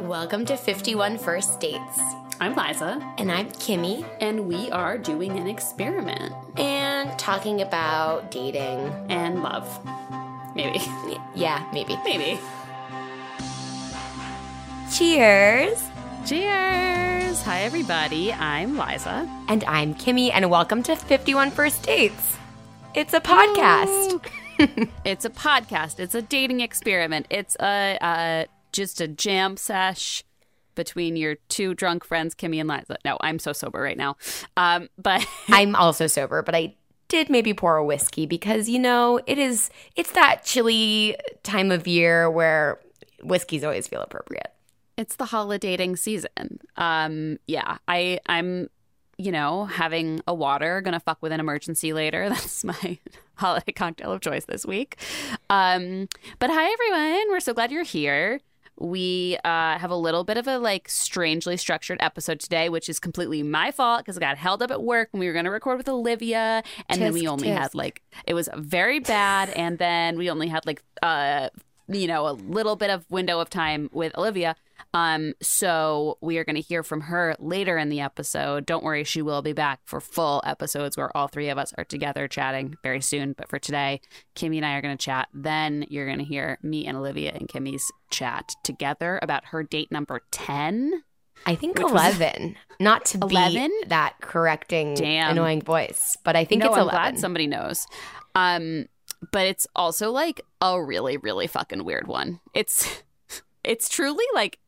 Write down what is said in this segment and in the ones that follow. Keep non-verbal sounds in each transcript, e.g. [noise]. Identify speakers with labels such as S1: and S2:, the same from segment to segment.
S1: Welcome to 51 First Dates.
S2: I'm Liza,
S1: And I'm Kimmy,
S2: and we are doing an experiment
S1: and talking about dating.
S2: and love. Maybe. [laughs]
S1: Yeah, maybe.
S2: Maybe.
S1: Cheers!
S2: Cheers! Hi, everybody. I'm Liza.
S1: And I'm Kimmy, and welcome to 51 First Dates. It's a podcast. [laughs]
S2: It's a podcast. It's a dating experiment. It's a uh, just a jam sesh between your two drunk friends, Kimmy and Liza. No, I'm so sober right now. Um, but [laughs]
S1: I'm also sober, but I did maybe pour a whiskey because, you know, it is, it's that chilly time of year where whiskeys always feel appropriate.
S2: it's the holidating season. Um, yeah, I I'm you know having a water gonna fuck with an Emergen-C later. [laughs] That's my [laughs] holiday cocktail of choice this week. Um, but hi everyone, we're so glad you're here. We uh, have a little bit of a like strangely structured episode today, which is completely my fault because I got held up at work when we were going to record with Olivia, and then we only
S1: tisk.
S2: had like it was very bad, and then we only had like uh you know a little bit of window of time with Olivia. Um, so we are going to hear from her later in the episode. Don't worry, she will be back for full episodes where all three of us are together chatting very soon. But for today, Kimmy and I are going to chat. Then you're going to hear me and Olivia and Kimmy's chat together about her date number 10.
S1: I think
S2: Which was-
S1: 11, not to be
S2: 11?
S1: that correcting
S2: Damn.
S1: annoying voice, but I think
S2: no,
S1: it's
S2: I'm
S1: 11.
S2: glad somebody knows. Um, but it's also like a really, really fucking weird one. It's, [laughs] it's truly like,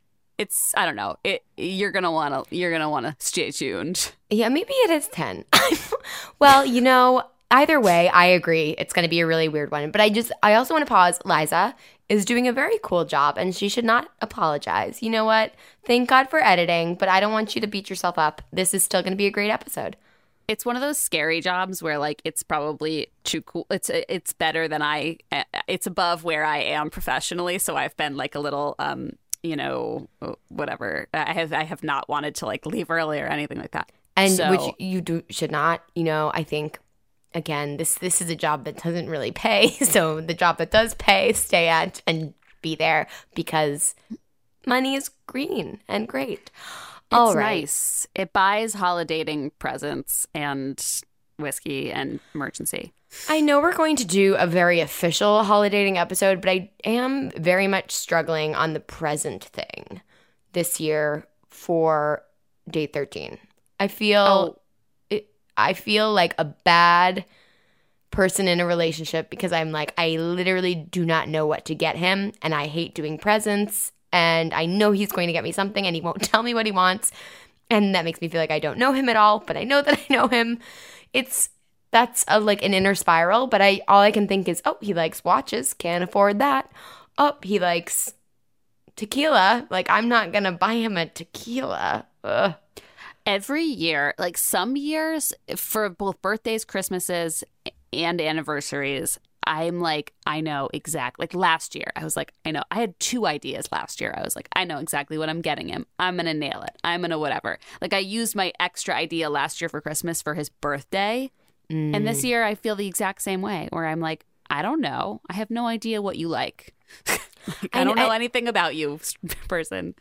S2: it's I don't know. It you're gonna wanna you're gonna wanna stay tuned.
S1: Yeah, maybe it is 10. [laughs] well, you know, either way, I agree. It's going to be a really weird one. But I just, I also want to pause. Liza is doing a very cool job and she should not apologize. You know what? Thank God for editing, but I don't want you to beat yourself up. This is still going to be a great episode.
S2: It's one of those scary jobs where like it's probably too cool. It's it's better than I. It's above where I am professionally. So I've been like a little um you know whatever. I have I have not wanted to like leave early or anything like that.
S1: And
S2: So-
S1: which you do, should not, you know, I think. Again, this this is a job that doesn't really pay. [laughs] So the job that does pay, stay at and be there because money is green and great.
S2: It's
S1: All right.
S2: nice. It buys holidating presents and whiskey and Emergen-C.
S1: I know we're going to do a very official holidating episode, but I am very much struggling on the present thing this year for day 13. I feel
S2: Oh.
S1: it, I feel like a bad person in a relationship because I'm like I literally do not know what to get him and I hate doing presents and I know he's going to get me something and he won't [laughs] tell me what he wants and that makes me feel like I don't know him at all, but I know that I know him. It's that's a, like an inner spiral, but I all I can think is, oh, he likes watches, can't afford that. Oh, he likes tequila. Like I'm not gonna buy him a tequila. Ugh.
S2: every year, like some years for both birthdays, Christmases, and anniversaries, I'm like, I know exactly. Like last year, I was like, I know. I had two ideas last year. I was like, I know exactly what I'm getting him. I'm going to nail it. I'm going to whatever. Like I used my extra idea last year for Christmas for his birthday. And
S1: Mm.
S2: this year, I feel the exact same way where I'm like, I don't know. I have no idea what you like. [laughs] I don't know
S1: I-
S2: anything about you, [laughs] person.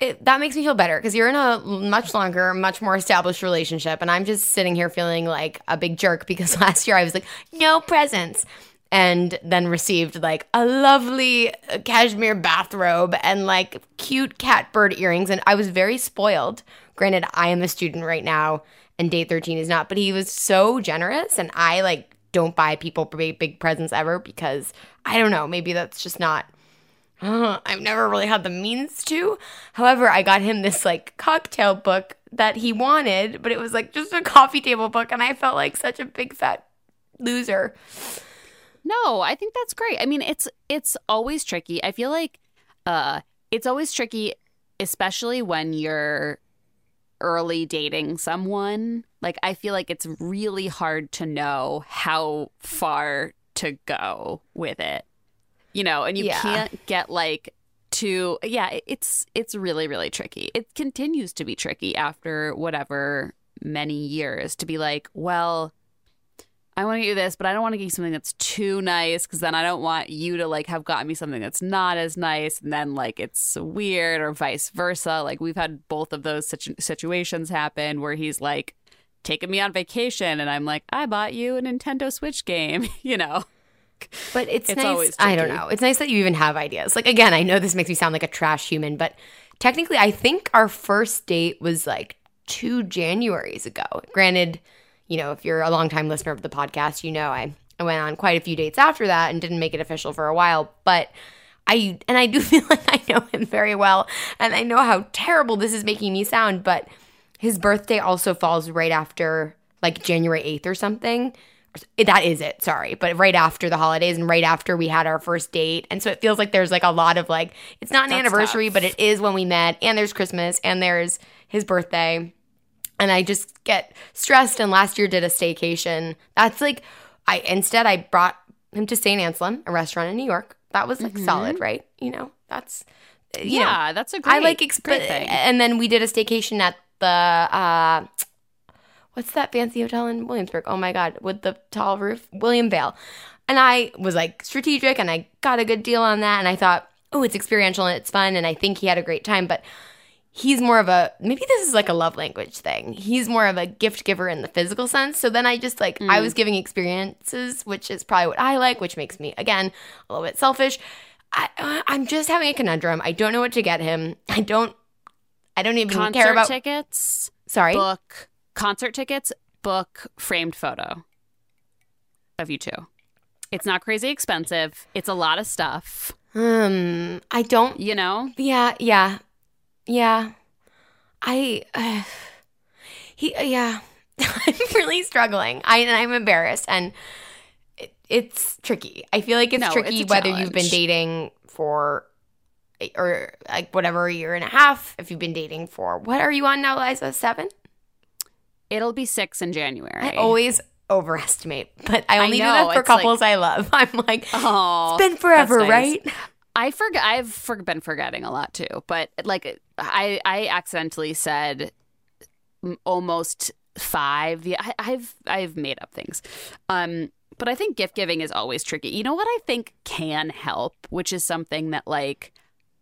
S1: it, that makes me feel better because you're in a much longer, much more established relationship, and I'm just sitting here feeling like a big jerk because [laughs] last year I was like, no presents. And then received like a lovely uh, cashmere bathrobe and like cute catbird earrings. And I was very spoiled. Granted, I am a student right now and date 13 is not, but he was so generous. And I like don't buy people big, big presents ever because I don't know, maybe that's just not uh, [laughs] I've never really had the means to. However, I got him this like cocktail book that he wanted, but it was like just a coffee table book, and I felt like such a big fat loser.
S2: No, I think that's great. I mean, it's it's always tricky. I feel like uh it's always tricky especially when you're early dating someone. Like I feel like it's really hard to know how far to go with it. You know, and you
S1: Yeah.
S2: can't get like to yeah, it's it's really really tricky. It continues to be tricky after whatever many years to be like, well, I want to get you this, but I don't want to get you something that's too nice because then I don't want you to like have gotten me something that's not as nice, and then like it's weird or vice versa. Like we've had both of those situ- situations happen where he's like taking me on vacation, and I'm like, I bought you a Nintendo Switch game, [laughs] you know.
S1: But it's,
S2: It's
S1: nice.
S2: always
S1: I don't know. It's nice that you even have ideas. Like again, I know this makes me sound like a trash human, but technically, I think our first date was like two Januaries ago. Granted, you know, if you're a longtime listener of the podcast, you know I I went on quite a few dates after that and didn't make it official for a while, but. I and I do [laughs] feel like I know him very well, and I know how terrible this is making me sound. But his birthday also falls right after like January eighth or something. That is it, sorry, but right after the holidays and right after we had our first date, and so it feels like there's like a lot of like it's not an
S2: That's
S1: anniversary,
S2: tough.
S1: but it is when we met, and there's Christmas, and there's his birthday, and I just get stressed. And last year did a staycation. That's like I instead I brought him to St. Anselm, a restaurant in New York. That was like solid, right? You know, that's you know,
S2: yeah, that's a great,
S1: I like exp-
S2: great thing.
S1: and then we did a staycation at the uh what's that fancy hotel in Williamsburg? Oh my god, with the tall roof, William Vale. And I was like strategic and I got a good deal on that and I thought, "Oh, it's experiential and it's fun and I think he had a great time." But he's more of a maybe this is like a love language thing. He's more of a gift giver in the physical sense. So then I just like I was giving experiences, which is probably what I like, which makes me again a little bit selfish. I, uh, I'm just having a conundrum. I don't know what to get him. I don't. I don't even
S2: Concert
S1: care about.
S2: tickets,
S1: sorry.
S2: book concert tickets, book framed photo of you two. It's not crazy expensive. It's a lot of stuff.
S1: Um, I don't.
S2: You know,
S1: Yeah, yeah, yeah. I. Uh, he. Yeah. [laughs] I'm really struggling. I and I'm embarrassed, and it, it's tricky. I feel like it's
S2: No,
S1: tricky
S2: it's
S1: whether you've been dating for. Or like whatever a year and a half. If you've been dating for what are you on now, Liza? Seven.
S2: it'll be six in January.
S1: I always overestimate, but I only do
S2: know,
S1: that for
S2: it's like-
S1: couples I love. [laughs] I'm like,
S2: Oh,
S1: it's been forever,
S2: nice.
S1: right?
S2: I forget. I've for- been forgetting a lot too, but like I, I accidentally said almost five. The I, I've I've made up things, um. But I think gift giving is always tricky. You know what I think can help, which is something that like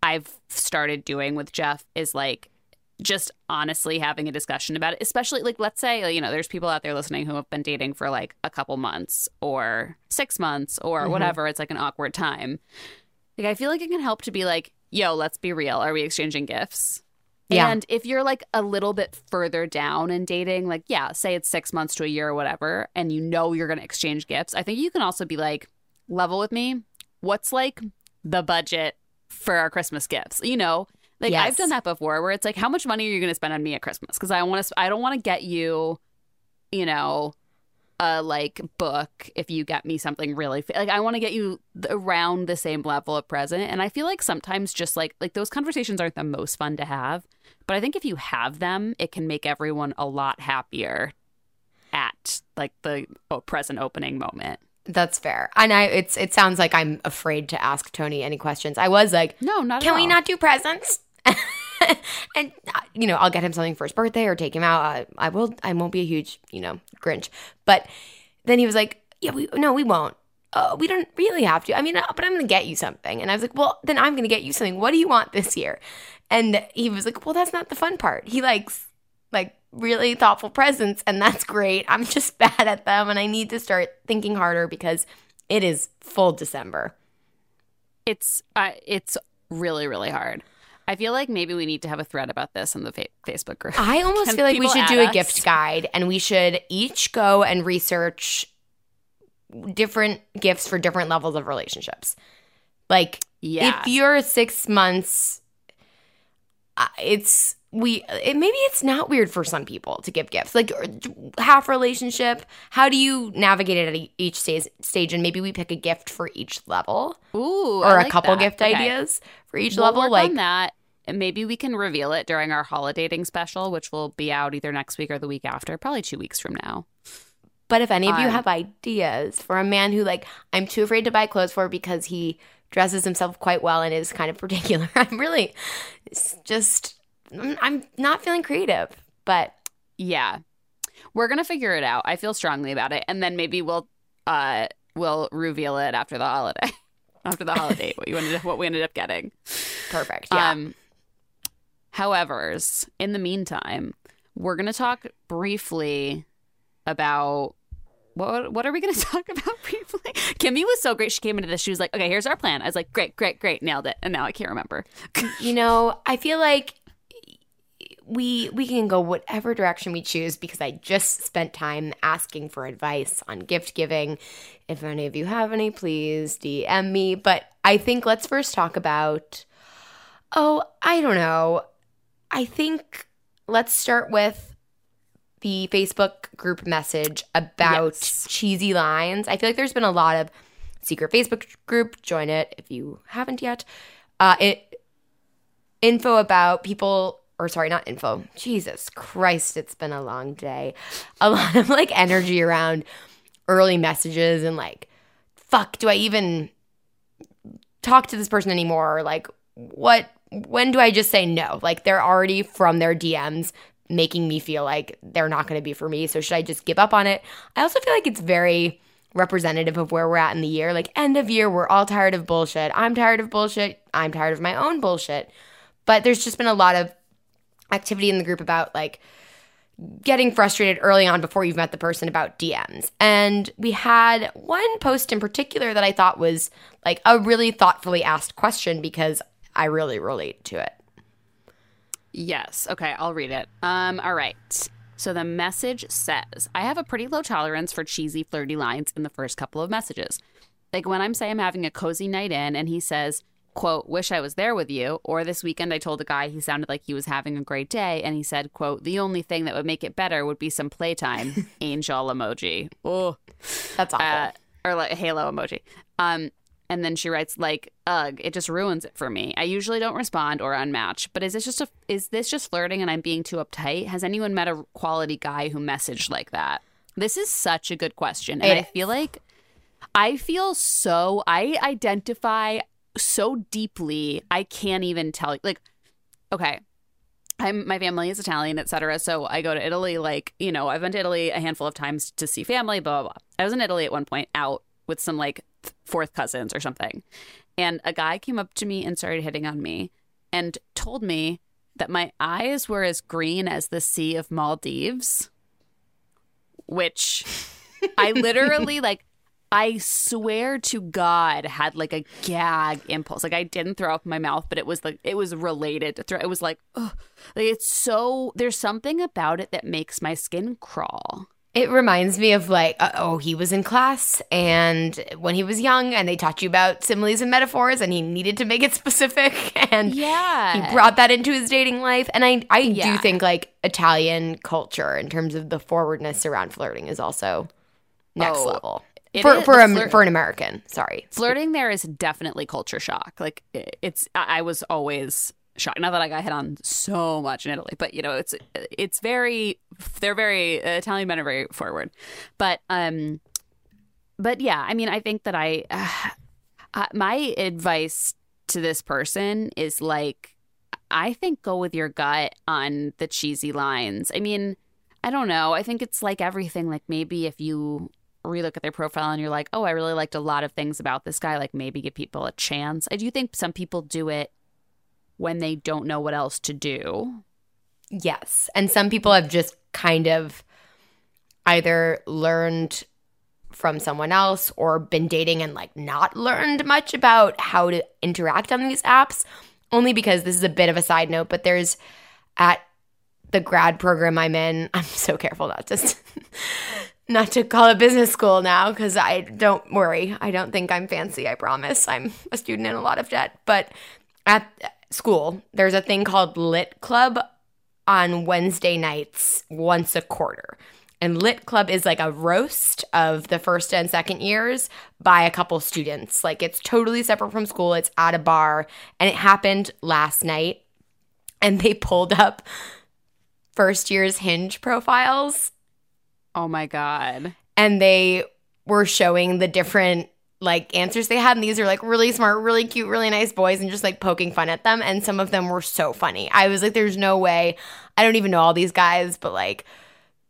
S2: I've started doing with Jeff is like just honestly having a discussion about it. Especially like let's say you know there's people out there listening who have been dating for like a couple months or six months or whatever. It's like an awkward time. Like I feel like it can help to be like, yo, let's be real. Are we exchanging gifts?
S1: Yeah.
S2: And if you're like a little bit further down in dating, like, yeah, say it's six months to a year or whatever, and you know you're going to exchange gifts, I think you can also be like, level with me. What's like the budget for our Christmas gifts? You know, like
S1: Yes.
S2: I've done that before where it's like, how much money are you going to spend on me at Christmas? Because I want to, I don't want to get you, you know, a like book if you get me something really like I want to get you around the same level of present and I feel like sometimes just like like those conversations aren't the most fun to have but I think if you have them it can make everyone a lot happier at like the oh, present opening moment
S1: That's fair. And I it's it sounds like I'm afraid to ask Tony any questions. I was like,
S2: no not
S1: can we not do presents? [laughs] [laughs] and uh, you know, I'll get him something for his birthday or take him out. I, I will. I won't be a huge, you know, Grinch. But then he was like, "Yeah, we no, we won't. Uh, we don't really have to. I mean, uh, but I'm gonna get you something." And I was like, "Well, then I'm gonna get you something. What do you want this year?" And he was like, "Well, that's not the fun part. He likes like really thoughtful presents, and that's great. I'm just [laughs] bad at them, and I need to start thinking harder because it is full December."
S2: it's uh, it's really really hard I feel like maybe we need to have a thread about this in the fa- Facebook group.
S1: I almost
S2: Can
S1: feel like we should do a gift guide and we should each go and research different gifts for different levels of relationships. Like
S2: yeah.
S1: if you're six months, it's we. It, maybe it's not weird for some people to give gifts. Like half relationship. How do you navigate it at each stage? Stage and maybe we pick a gift for each level,
S2: Ooh,
S1: or
S2: I
S1: a
S2: like
S1: couple
S2: that.
S1: gift
S2: Okay.
S1: ideas for each
S2: We'll
S1: level. Like
S2: on that. And maybe we can reveal it during our holiday dating special, which will be out either next week or the week after, probably two weeks from now.
S1: But if any of you
S2: Um,
S1: have ideas for a man who like I'm too afraid to buy clothes for because he dresses himself quite well and is kind of [laughs] particular, I'm really just I'm I'm not feeling creative. But
S2: Yeah. We're gonna figure it out. I feel strongly about it, and then maybe we'll uh we'll reveal it after the holiday. [laughs] after the holiday, what you ended up, what we ended up getting.
S1: Perfect. Yeah.
S2: Um, however, in the meantime, we're gonna talk briefly about what what are we going [laughs] to talk about briefly? Kimmy was so great. She came into this. She was like, "Okay, here's our plan." I was like, "Great, great, great, nailed it." And now I can't remember.
S1: you know, I feel like we we can go whatever direction we choose because I just spent time asking for advice on gift giving. If any of you have any, please DM me. But I think let's first talk about. Oh, I don't know. I think let's start with the Facebook group message about yes. cheesy lines. I feel like there's been a lot of secret Facebook group. Join it if you haven't yet. Uh, it info about people or sorry, not info. Jesus Christ, it's been a long day. A [laughs] lot of like energy around early messages and like, fuck, do I even talk to this person anymore? Or like, what, when do I just say no? Like, they're already from their DMs making me feel like they're not going to be for me. So should I just give up on it? I also feel like it's very representative of where we're at in the year. Like end of year, we're all tired of bullshit. I'm tired of bullshit. I'm tired of my own bullshit. But there's just been a lot of activity in the group about like getting frustrated early on before you've met the person about DMs. And we had one post in particular that I thought was like a really thoughtfully asked question because I really relate to it.
S2: Yes. Okay, I'll read it. Um, all right. So the message says, I have a pretty low tolerance for cheesy, flirty lines in the first couple of messages. Like when I'm say I'm having a cozy night in and he says, quote, wish I was there with you, or this weekend I told a guy he sounded like he was having a great day and he said, quote, the only thing that would make it better would be some playtime, [laughs] angel emoji. Oh.
S1: That's awful. Uh,
S2: or like a halo emoji. Um, and then she writes like, "Ugh, it just ruins it for me. I usually don't respond or unmatch, but is this just a is this just flirting and I'm being too uptight? Has anyone met a quality guy who messaged like that?" This is such a good question, and it I feel like I feel so I identify so deeply. I can't even tell you, like okay, I'm my family is Italian, etc. So I go to Italy. Like you know, I've been to Italy a handful of times to see family. Blah blah blah. I was in Italy at one point out with some like fourth cousins or something. And a guy came up to me and started hitting on me and told me that my eyes were as green as the Sea of Maldives, which I [laughs] literally like. I swear to God, had like a gag impulse. Like I didn't throw up my mouth, but it was like it was related to throw. It was like, ugh. like it's so. There's something about it that makes my skin crawl.
S1: It reminds me of like, uh, oh, he was in class and when he was young and they taught you about similes and metaphors and he needed to make it [laughs] specific and
S2: yeah.
S1: he brought that into his dating life. And I, I yeah. do think like Italian culture in terms of the forwardness around flirting is also next oh, level. For for, a, flirt- for an American, sorry.
S2: Flirting there is definitely culture shock. Like it's, I was always shocked. Not that I got hit on so much in Italy, but you know, it's it's very they're very Italian men are very forward, but um, but yeah, I mean, I think that I [sighs] uh, my advice to this person is like, I think go with your gut on the cheesy lines. I mean, I don't know. I think it's like everything. Like maybe if you relook at their profile and you're like, oh, I really liked a lot of things about this guy, like maybe give people a chance. I do think some people do it when they don't know what else to do.
S1: Yes. And some people have just kind of either learned from someone else or been dating and like not learned much about how to interact on these apps only because this is a bit of a side note but there's at the grad program I'm in [laughs] I'm so careful not to [laughs] not to call it business school now cuz I don't worry. I don't think I'm fancy I promise. I'm a student in a lot of debt. But at school, there's a thing called Lit Club on Wednesday nights once a quarter. And Lit Club is like a roast of the first and second years by a couple students. Like it's totally separate from school, it's at a bar. And it happened last night. And they pulled up first year's hinge profiles.
S2: Oh my God.
S1: And they were showing the different like answers they had and these are like really smart really cute really nice boys and just like poking fun at them and some of them were so funny i was like there's no way i don't even know all these guys but like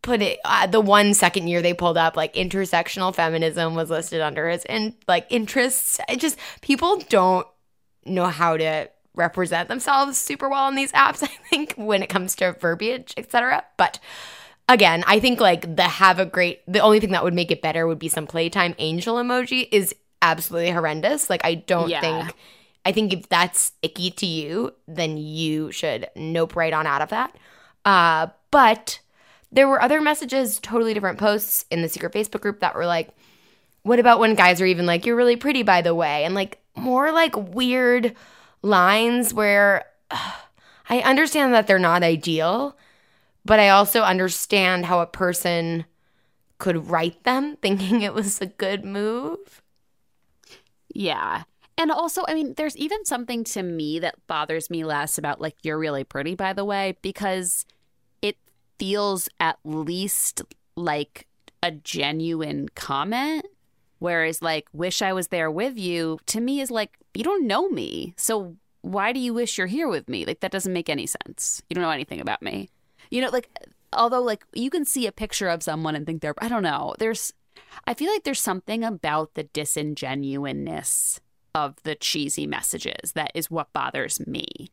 S1: put it uh, the one second year they pulled up like intersectional feminism was listed under his and like interests. It just people don't know how to represent themselves super well on these apps. [laughs] I think when it comes to verbiage, etc. But again, I think like the have a great. The only thing that would make it better would be some playtime angel emoji is absolutely horrendous. Like I don't
S2: Yeah.
S1: think. I think if that's icky to you, then you should nope right on out of that. Uh, but there were other messages, totally different posts in the secret Facebook group that were like, what about when guys are even like, you're really pretty, by the way? And like more like weird lines where [sighs] I understand that they're not ideal, but I also understand how a person could write them [laughs] thinking it was a good move.
S2: Yeah. And also, I mean, there's even something to me that bothers me less about like you're really pretty by the way because it feels at least like a genuine comment whereas like wish I was there with you to me is like you don't know me. So why do you wish you're here with me? Like that doesn't make any sense. You don't know anything about me. You know, like although like you can see a picture of someone and think they're I don't know. There's I feel like there's something about the disingenuineness of the cheesy messages that is what bothers me.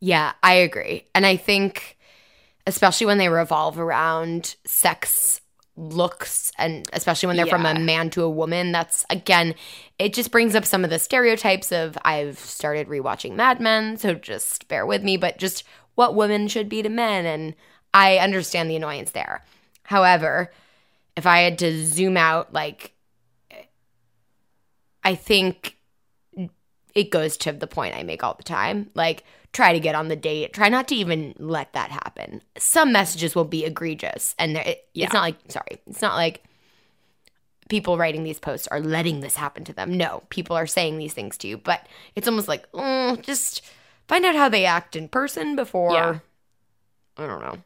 S1: Yeah, I agree. And I think, especially when they revolve around sex looks, and especially when they're from a man to a woman, that's again, it just brings up some of the stereotypes of I've started rewatching Mad Men, so just bear with me, but just what women should be to men. And I understand the annoyance there. However, if I had to zoom out, like, I think it goes to the point I make all the time. Like, try to get on the date. Try not to even let that happen. Some messages will be egregious, and it,
S2: Yeah.
S1: it's not like sorry, it's not like people writing these posts are letting this happen to them. No, people are saying these things to you, but it's almost like oh, just find out how they act in person before.
S2: Yeah.
S1: I don't know.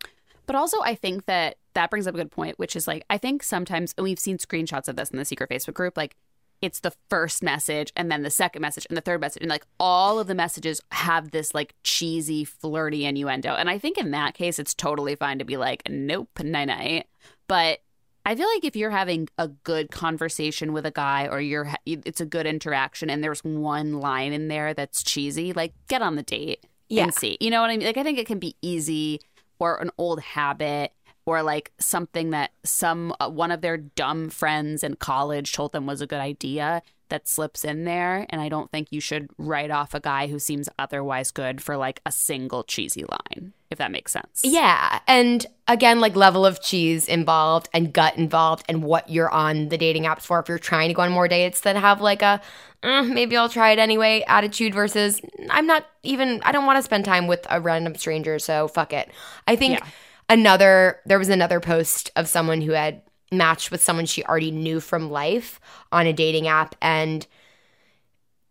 S2: But also, I think that that brings up a good point, which is like, I think sometimes, and we've seen screenshots of this in the secret Facebook group, like, it's the first message and then the second message and the third message. And like all of the messages have this like cheesy, flirty innuendo. And I think in that case, it's totally fine to be like, nope, night night. But I feel like if you're having a good conversation with a guy or you're, it's a good interaction and there's one line in there that's cheesy, like get on the date
S1: Yeah.
S2: and see. You know what I mean? Like I think it can be easy or an old habit or like something that some uh, one of their dumb friends in college told them was a good idea that slips in there and I don't think you should write off a guy who seems otherwise good for like a single cheesy line if that makes sense.
S1: Yeah. And again, like level of cheese involved and gut involved and what you're on the dating apps for. If you're trying to go on more dates that have like a "Eh, maybe I'll try it anyway attitude versus I'm not even, I don't want to spend time with a random stranger. So fuck it. I think
S2: Yeah.
S1: Another, there was another post of someone who had matched with someone she already knew from life on a dating app and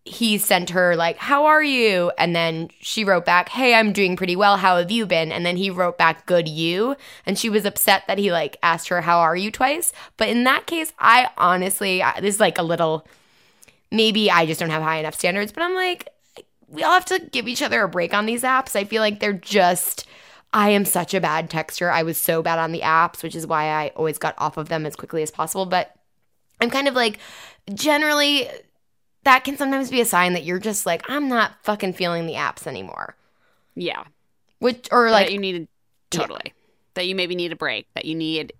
S1: he sent her like how are you? And then she wrote back hey i'm doing pretty well. How have you been? And then he wrote back good you. And she was upset that he like asked her how are you? twice. But in that case i honestly I, this is like a little maybe i just don't have high enough standards but i'm like we all have to give each other a break on these apps. I feel like they're just i am such a bad texter i was so bad on the apps which is why i always got off of them as quickly as possible but i'm kind of like generally that can sometimes be a sign that you're just like i'm not fucking feeling the apps anymore
S2: Yeah.
S1: which or
S2: Like
S1: like
S2: you need totally. That you maybe need a break, that you need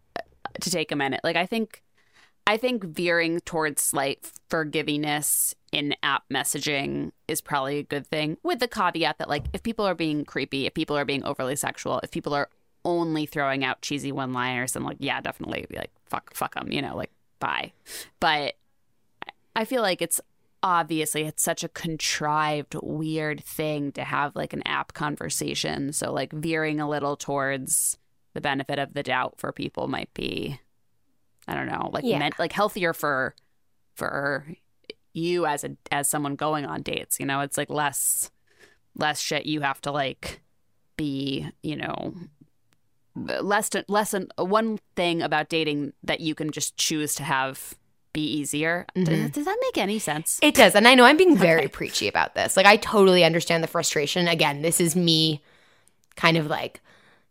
S2: to take a minute. Like I think I think veering towards slight forgivingness in app messaging is probably a good thing with the caveat that like if people are being creepy, if people are being overly sexual, if people are only throwing out cheesy one-liners and like yeah, definitely be like fuck fuck them, you know, like bye. But I feel like it's obviously it's such a contrived weird thing to have like an app conversation so like veering a little towards the benefit of the doubt for people might be i don't know like
S1: Yeah.
S2: meant like healthier for for you as a as someone going on dates you know it's like less less shit you have to like be you know less to, less than one thing about dating that you can just choose to have be easier
S1: Mhm.
S2: does, does that make any sense
S1: It does. And I know I'm being [laughs] very
S2: Okay.
S1: preachy about this. Like, I totally understand the frustration. Again, this is me kind of like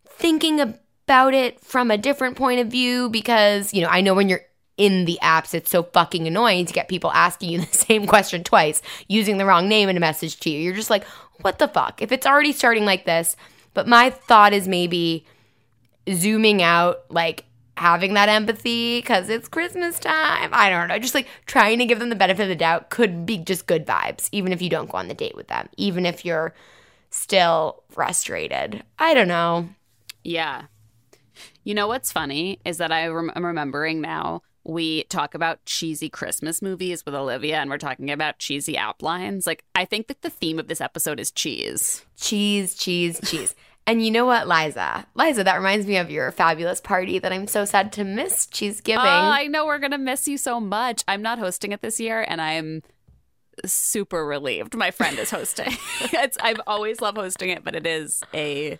S1: thinking about it from a different point of view because, you know, I know when you're in the apps, it's so fucking annoying to get people asking you [laughs] the same question twice, using the wrong name in a message to you. You're just like, what the fuck? If it's already starting like this, but my thought is maybe zooming out, like having that empathy because it's Christmas time. I don't know. Just like trying to give them the benefit of the doubt could be just good vibes, even if you don't go on the date with them, even if you're still frustrated. I don't know.
S2: Yeah. You know what's funny is that I rem- I'm remembering now we talk about cheesy Christmas movies with Olivia and we're talking about cheesy app lines. Like, I think that the theme of this episode is cheese.
S1: Cheese, cheese, cheese. And you know what, Liza? Liza, that reminds me of your fabulous party that I'm so sad to miss. Cheese giving.
S2: Oh, I know we're going to miss you so much. I'm not hosting it this year and I'm super relieved my friend is hosting. [laughs] I've always loved hosting it, but it is a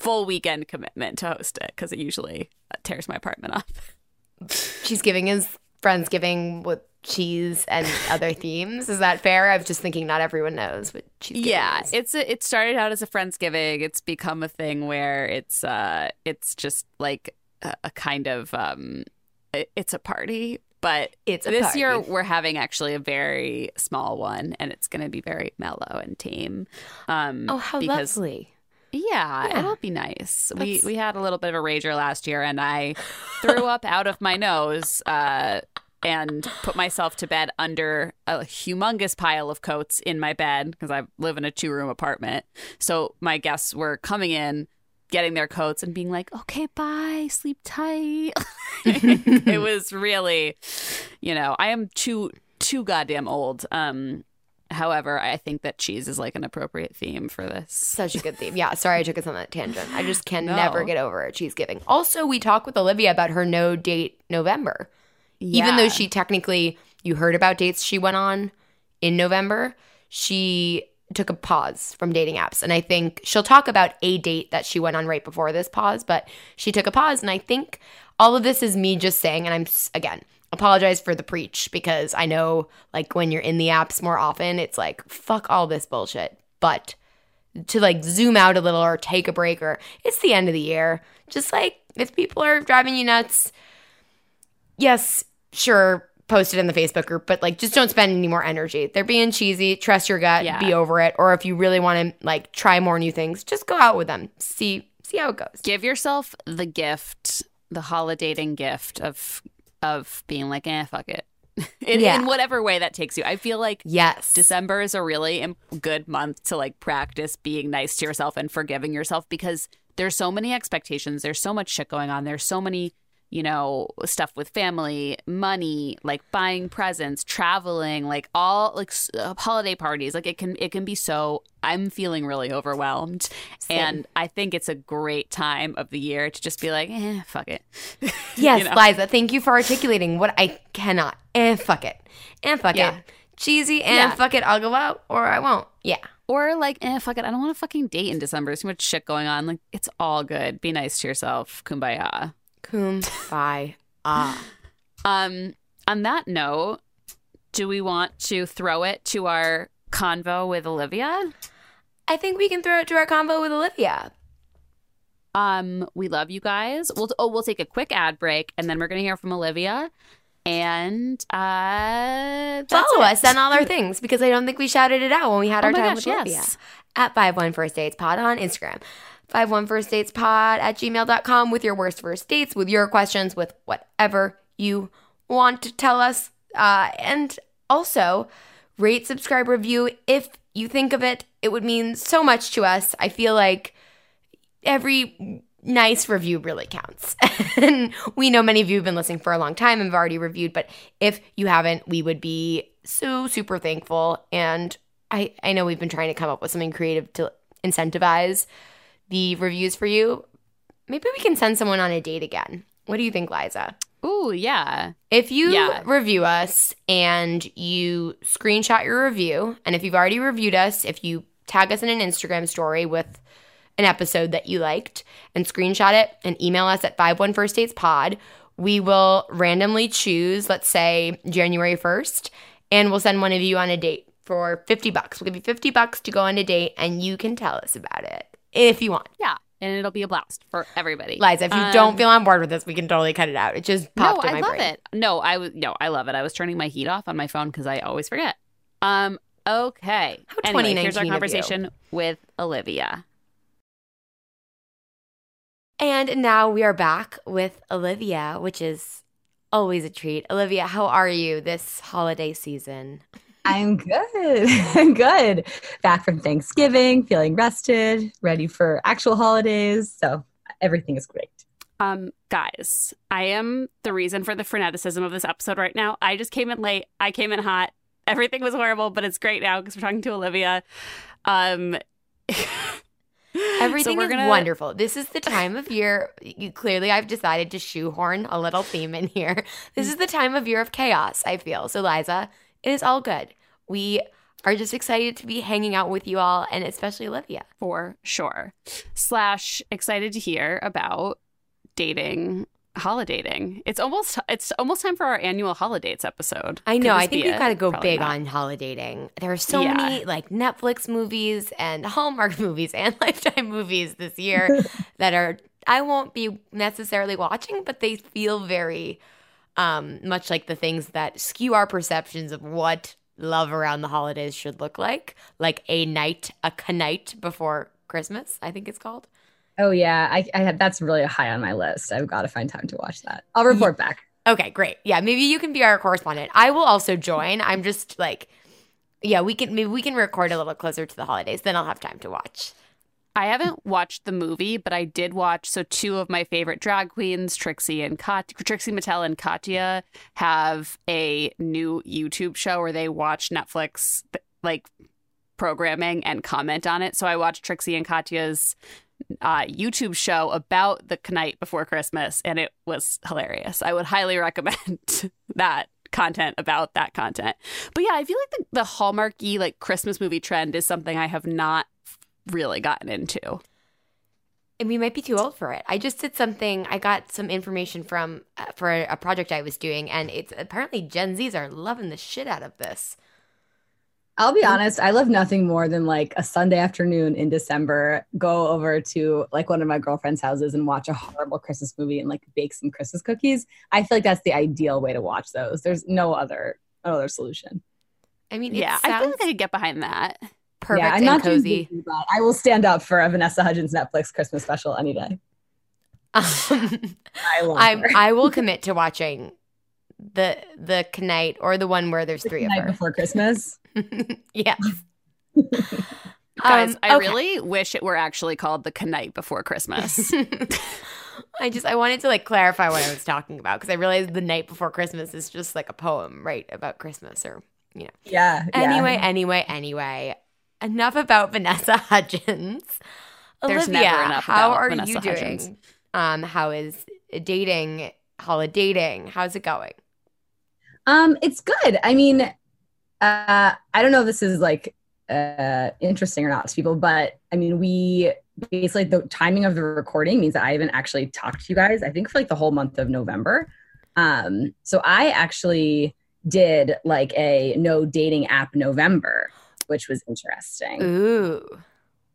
S2: full weekend commitment to host it because it usually tears my apartment up. [laughs]
S1: Cheese giving is Friendsgiving with cheese and other themes. Is that fair? I was just thinking not everyone knows what cheese
S2: yeah,
S1: is.
S2: it's a, it started out as a friendsgiving. It's become a thing where it's uh it's just like a, a kind of um it, it's a party, but
S1: It's a
S2: this
S1: party.
S2: year we're having actually a very small one and it's going to be very mellow and tame. Um
S1: Oh, how
S2: because
S1: lovely.
S2: Yeah,
S1: Yeah.
S2: it'll be nice. We we had a little bit of a rager last year, and I threw up out of my nose uh, and put myself to bed under a humongous pile of coats in my bed because I live in a two room apartment. So my guests were coming in, getting their coats, and being like, "Okay, bye, sleep tight." [laughs] it was really, you know, I am too too goddamn old. Um, however, I think that cheese is like an appropriate theme for this.
S1: Such a good theme. Yeah, sorry I took us on that tangent. I just can
S2: No.
S1: never get over it. Cheese giving. Also, we talked with Olivia about her no date November. Even though she technically, you heard about dates she went on in November, she took a pause from dating apps. And I think she'll talk about a date that she went on right before this pause, but she took a pause. And I think all of this is me just saying, and I'm, again, apologize for the preach because I know like when you're in the apps more often, it's like, fuck all this bullshit. But to like zoom out a little or take a break or it's the end of the year. Just like if people are driving you nuts, yes, sure, post it in the Facebook group, but like just don't spend any more energy. They're being cheesy, trust your gut,
S2: Yeah.
S1: be over it. Or if you really want to like try more new things, just go out with them. See see how it goes.
S2: give yourself the gift, the holidating gift of of being like, eh, fuck it. [laughs] in,
S1: Yeah.
S2: in whatever way that takes you. I feel like
S1: Yes.
S2: December is a really im- good month to like practice being nice to yourself and forgiving yourself because there's so many expectations. There's so much shit going on. There's so many, you know, stuff with family, money, like buying presents, traveling, like all like uh, holiday parties. Like it can it can be so. I'm feeling really overwhelmed, and I think it's a great time of the year to just be like, eh, fuck it. [laughs]
S1: Yes,
S2: know?
S1: Liza, thank you for articulating what I cannot. And fuck it. And fuck
S2: Yeah.
S1: it. Cheesy and
S2: Yeah.
S1: fuck it. I'll go out or I won't. Yeah.
S2: Or like, eh, fuck it. I don't want to fucking date in December. There's too much shit going on. Like, it's all good. Be nice to yourself. Kumbaya.
S1: Kum bye. Ah.
S2: Um, on that note, do we want to throw it to our convo with Olivia?
S1: I think we can throw it to our convo with Olivia.
S2: Um, we love you guys. We'll oh, we'll take a quick ad break, and then we're gonna hear from Olivia. And uh,
S1: Follow us on all our things because I don't think we shouted it out when we had
S2: Oh
S1: our time
S2: gosh,
S1: with Olivia. At 51 First Dates Pod on Instagram. 51 First Dates Pod at gmail.com with your worst first dates, with your questions, with whatever you want to tell us. Uh, and also, rate, subscribe, review. If you think of it, it would mean so much to us. I feel like every nice review really counts. [laughs] and we know many of you have been listening for a long time and have already reviewed, but if you haven't, we would be so super thankful. And I, I know we've been trying to come up with something creative to incentivize the reviews for you. Maybe we can send someone on a date again. What do you think, Liza?
S2: Ooh, yeah.
S1: If you
S2: Yeah.
S1: review us and you screenshot your review, and if you've already reviewed us, if you tag us in an Instagram story with an episode that you liked and screenshot it and email us at 51 First Dates Pod, we will randomly choose, let's say January 1st, and we'll send one of you on a date for 50 bucks. We'll give you 50 bucks to go on a date and you can tell us about it if you want.
S2: Yeah. and it'll be a blast for everybody.
S1: Liza, if you
S2: Um,
S1: don't feel on board with this, we can totally cut it out. It just
S2: no,
S1: popped in
S2: I love
S1: brain.
S2: it. No, I was no, I love it. I was turning my heat off on my phone because I always forget. Um. Okay.
S1: How
S2: anyway, here's our conversation with Olivia.
S1: And now we are back with Olivia, which is always a treat. Olivia, how are you this holiday season?
S3: I'm good. I'm [laughs] good. Back from Thanksgiving, feeling rested, ready for actual holidays. So everything is great.
S2: Um, guys, I am the reason for the freneticism of this episode right now. I just came in late. I came in hot. Everything was horrible, but it's great now because we're talking to Olivia. Um, [laughs]
S1: Everything
S2: we're
S1: is
S2: gonna-
S1: wonderful. This is the time of year. You, clearly, I've decided to shoehorn a little theme in here. This is the time of year of chaos, I feel. So, Liza, it is all good. We are just excited to be hanging out with you all, and especially Olivia.
S2: for sure. Slash excited to hear about dating, holidating. It's almost it's almost time for our annual holidays episode.
S1: I know. I think we've got to go
S2: Probably
S1: big
S2: not.
S1: on holidating. There are so
S2: Yeah.
S1: many like Netflix movies and Hallmark [laughs] movies and Lifetime movies this year [laughs] that are I won't be necessarily watching, but they feel very um, much like the things that skew our perceptions of what love around the holidays should look like, like a night, a knight before Christmas. I think it's called.
S3: Oh yeah, I, I have, that's really high on my list. I've got to find time to watch that. I'll report back.
S1: Okay, great. Yeah, maybe you can be our correspondent. I will also join. I'm just like, yeah, we can maybe we can record a little closer to the holidays. Then I'll have time to watch.
S2: I haven't watched the movie, but I did watch. So two of my favorite drag queens, Trixie and Kat, Trixie Mattel and Katya, have a new YouTube show where they watch Netflix like programming and comment on it. So I watched Trixie and Katya's uh, YouTube show about the night before Christmas, and it was hilarious. I would highly [laughs] recommend that content about that content. But yeah, I feel like the, the Hallmarky like Christmas movie trend is something I have not really gotten into.
S1: And we might be too old for it. I just did something. I got some information from uh, for a, a project I was doing, and it's apparently Gen Zs are loving the shit out of this.
S3: I'll be honest, I love nothing more than like a Sunday afternoon in December, go over to like one of my girlfriend's houses and watch a horrible Christmas movie and like bake some Christmas cookies. I feel like that's the ideal way to watch those. There's no other no other solution.
S1: I mean,
S2: yeah,
S1: it
S2: I feel like I could get behind that.
S1: Perfect
S3: yeah, I'm
S1: and
S3: not
S1: cozy.
S3: busy, but I will stand up for a Vanessa Hudgens Netflix Christmas special any day.
S1: Um, [laughs]
S3: I love
S1: I'm. I will [laughs] commit to watching the the Knight or the one where there's three of
S3: night
S1: her.
S3: before Christmas. [laughs]
S1: yeah.
S2: Guys,
S1: Um,
S2: I
S1: okay.
S2: really wish it were actually called the Knight before Christmas.
S1: I just I wanted to like clarify what I was talking about because I realized the night before Christmas is just like a poem, right, about Christmas or you know.
S3: Yeah. yeah.
S1: Anyway, anyway, anyway. Enough about Vanessa [laughs] Hudgens.
S2: There's
S1: Olivia,
S2: never
S1: how are
S2: Vanessa
S1: you doing?
S2: Hudgens.
S1: Um, how is dating, holiday dating? How's it going?
S3: Um, it's good. I mean, uh, I don't know if this is like uh interesting or not to people, but I mean, we basically the timing of the recording means that I haven't actually talked to you guys. I think for like the whole month of November. Um, so I actually did like a no dating app November, which was interesting.
S1: Ooh.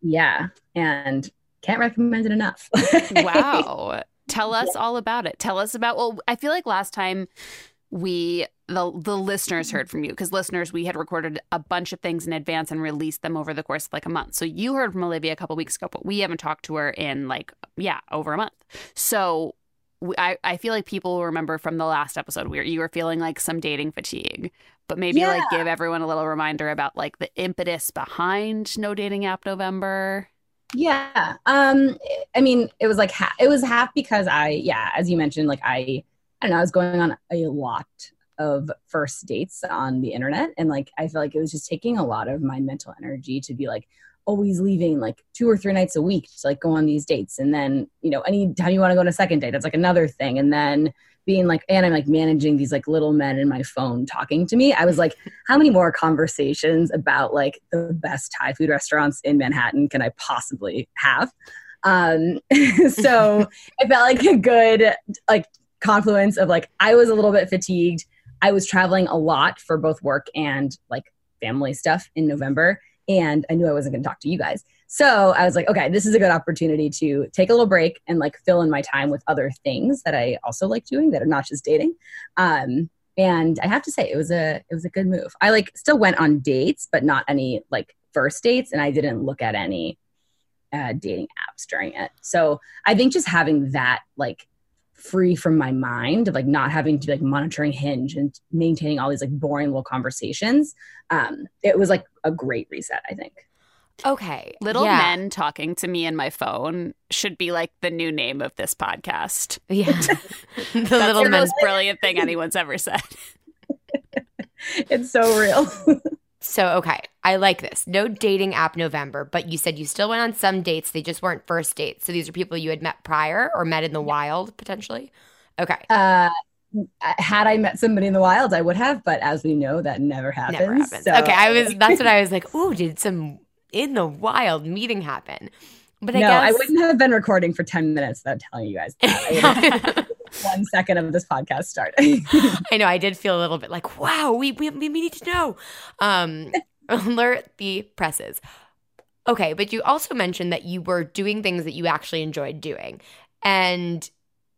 S3: Yeah, and can't recommend it enough.
S2: wow. [laughs] Tell us all about it. Tell us about well, I feel like last time we the the listeners heard from you because listeners we had recorded a bunch of things in advance and released them over the course of like a month. So you heard from Olivia a couple weeks ago, but we haven't talked to her in like yeah, over a month. So I, I feel like people will remember from the last episode where you were feeling like some dating fatigue, but maybe like give everyone a little reminder about like the impetus behind No Dating App November.
S3: Yeah. Um I mean, it was like half it was half because I yeah, as you mentioned like I I don't know, I was going on a lot of first dates on the internet and like I feel like it was just taking a lot of my mental energy to be like always leaving like two or three nights a week to like go on these dates and then, you know, anytime you want to go on a second date, that's like another thing and then being like and I'm like managing these like little men in my phone talking to me. I was like how many more conversations about like the best Thai food restaurants in Manhattan can I possibly have? Um, [laughs] so [laughs] it felt like a good like confluence of like I was a little bit fatigued. I was traveling a lot for both work and like family stuff in November. and I knew I wasn't going to talk to you guys. So I was like, okay, this is a good opportunity to take a little break and like fill in my time with other things that I also like doing that are not just dating. Um, and I have to say, it was a it was a good move. I like still went on dates, but not any like first dates, and I didn't look at any uh, dating apps during it. So I think just having that like free from my mind of like not having to like monitoring hinge and maintaining all these like boring little conversations um it was like a great reset i think
S1: Okay.
S2: Little
S1: yeah.
S2: men talking to me in my phone should be like the new name of this podcast.
S1: Yeah. [laughs] the
S2: That's
S1: little
S2: the
S1: men.
S2: most brilliant thing [laughs] anyone's ever said. [laughs]
S3: it's so real
S1: So, okay. I like this. No dating app November, but you said you still went on some dates. They just weren't first dates. So these are people you had met prior or met in the wild potentially. Okay.
S3: uh had i met somebody in the wild i would have but as we know that never happens,
S1: Never happens.
S3: So-
S1: okay. I was, that's what I was like, ooh, did some in the wild meeting happen? But I
S3: no
S1: guess.
S3: i wouldn't have been recording for 10 minutes without telling you guys that. I [laughs] would have- one second of this podcast started [laughs]
S1: I know I did feel a little bit like, wow, we we, we need to know. Um, [laughs] alert the presses. Okay, but you also mentioned that you were doing things that you actually enjoyed doing. And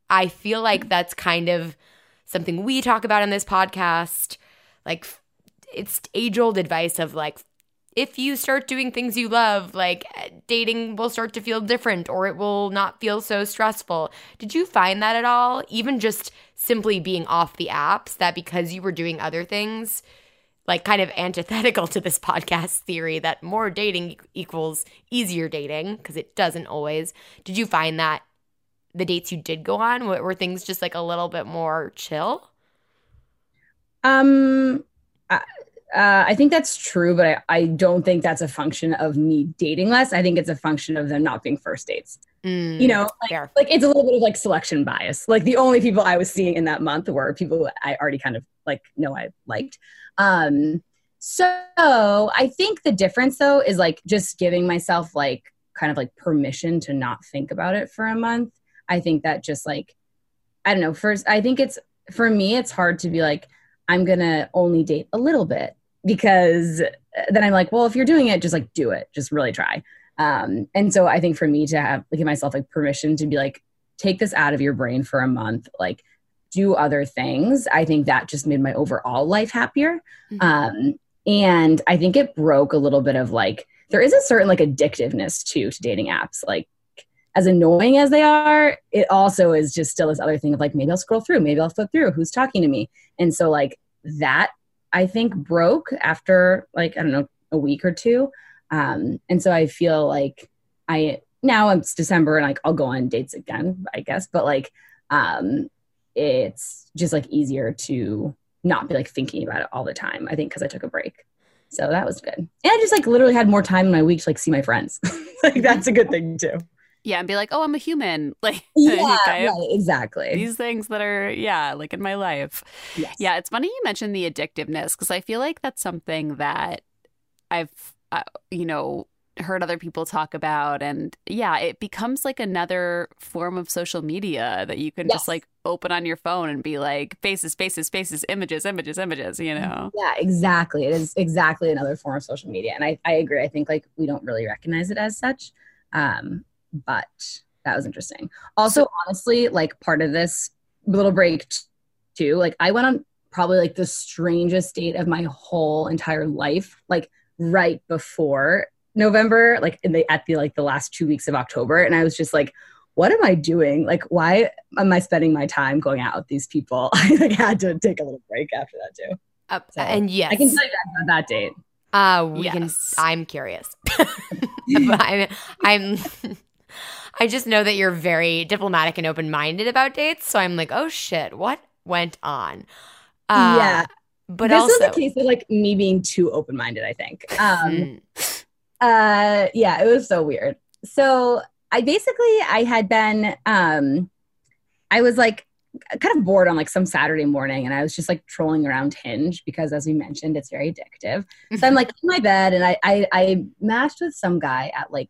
S1: I feel like that's kind of something we talk about in this podcast. Like it's age old advice of like if you start doing things you love, like dating will start to feel different or it will not feel so stressful. Did you find that at all? Even just simply being off the apps, that because you were doing other things, like kind of antithetical to this [laughs] podcast theory that more dating equals easier dating, because it doesn't always. Did you find that the dates you did go on were things just like a little bit more chill?
S3: Um, I, uh, I think that's true, but I, I don't think that's a function of me dating less. I think it's a function of them not being first dates.
S1: Mm,
S3: You know, like,
S1: fair.
S3: like it's a little bit of like selection bias. Like the only people I was seeing in that month were people I already kind of like know I liked. Um, so I think the difference though is like just giving myself like kind of like permission to not think about it for a month. I think that just like I don't know. First, I think it's for me. It's hard to be like I'm gonna only date a little bit because then I'm like, well, if you're doing it, just like do it. Just really try. Um, and so I think for me to have give myself like permission to be like, take this out of your brain for a month, like do other things. I think that just made my overall life happier.
S1: Mhm.
S3: Um, and I think it broke a little bit of like there is a certain like addictiveness too to dating apps. Like as annoying as they are, it also is just still this other thing of like maybe I'll scroll through, maybe I'll flip through who's talking to me. And so like that I think broke after like I don't know a week or two. Um, and so I feel like I now it's December and like I'll go on dates again, I guess, but like um it's just like easier to not be like thinking about it all the time. I think because I took a break. So that was good. And I just like literally had more time in my week to like see my friends. [laughs] like that's a good thing too.
S2: Yeah, and be like, oh, I'm a human. [laughs] Like, [laughs]
S3: Yeah, right, exactly.
S2: these things that are, yeah, like in my life.
S3: Yes.
S2: Yeah, it's funny you mentioned the addictiveness because I feel like that's something that I've, uh, you know, heard other people talk about. And yeah, it becomes like another form of social media that you can
S3: Yes.
S2: just like open on your phone and be like, faces, faces, faces, images, images, images, you know?
S3: Yeah, exactly. It is exactly another form of social media. And I, I agree. I think like we don't really recognize it as such. Um, but that was interesting. Also, honestly, like part of this little break too, like I went on probably like the strangest date of my whole entire life, like right before November, like in the at the like the last two weeks of October. And I was just like, what am I doing? Like, why am I spending my time going out with these people? [laughs] I like had to take a little break after that too.
S1: Uh,
S3: So,
S1: and yes,
S3: I can tell you guys about that date.
S1: Uh, we can.
S2: Yes.
S1: I'm curious. [laughs] [laughs] I'm. I'm I just know that you're very diplomatic and open minded about dates, so I'm like, oh shit, what went on? Uh,
S3: Yeah.
S1: but
S3: this
S1: also,
S3: is a case of like me being too open minded. I think. [laughs] Um,
S1: Mm.
S3: uh, yeah, it was so weird. So I basically I had been um, I was like kind of bored on like some Saturday morning, and I was just like trolling around Hinge because, as we mentioned, it's very addictive. So I'm [laughs] like in my bed, and I I, I matched with some guy at like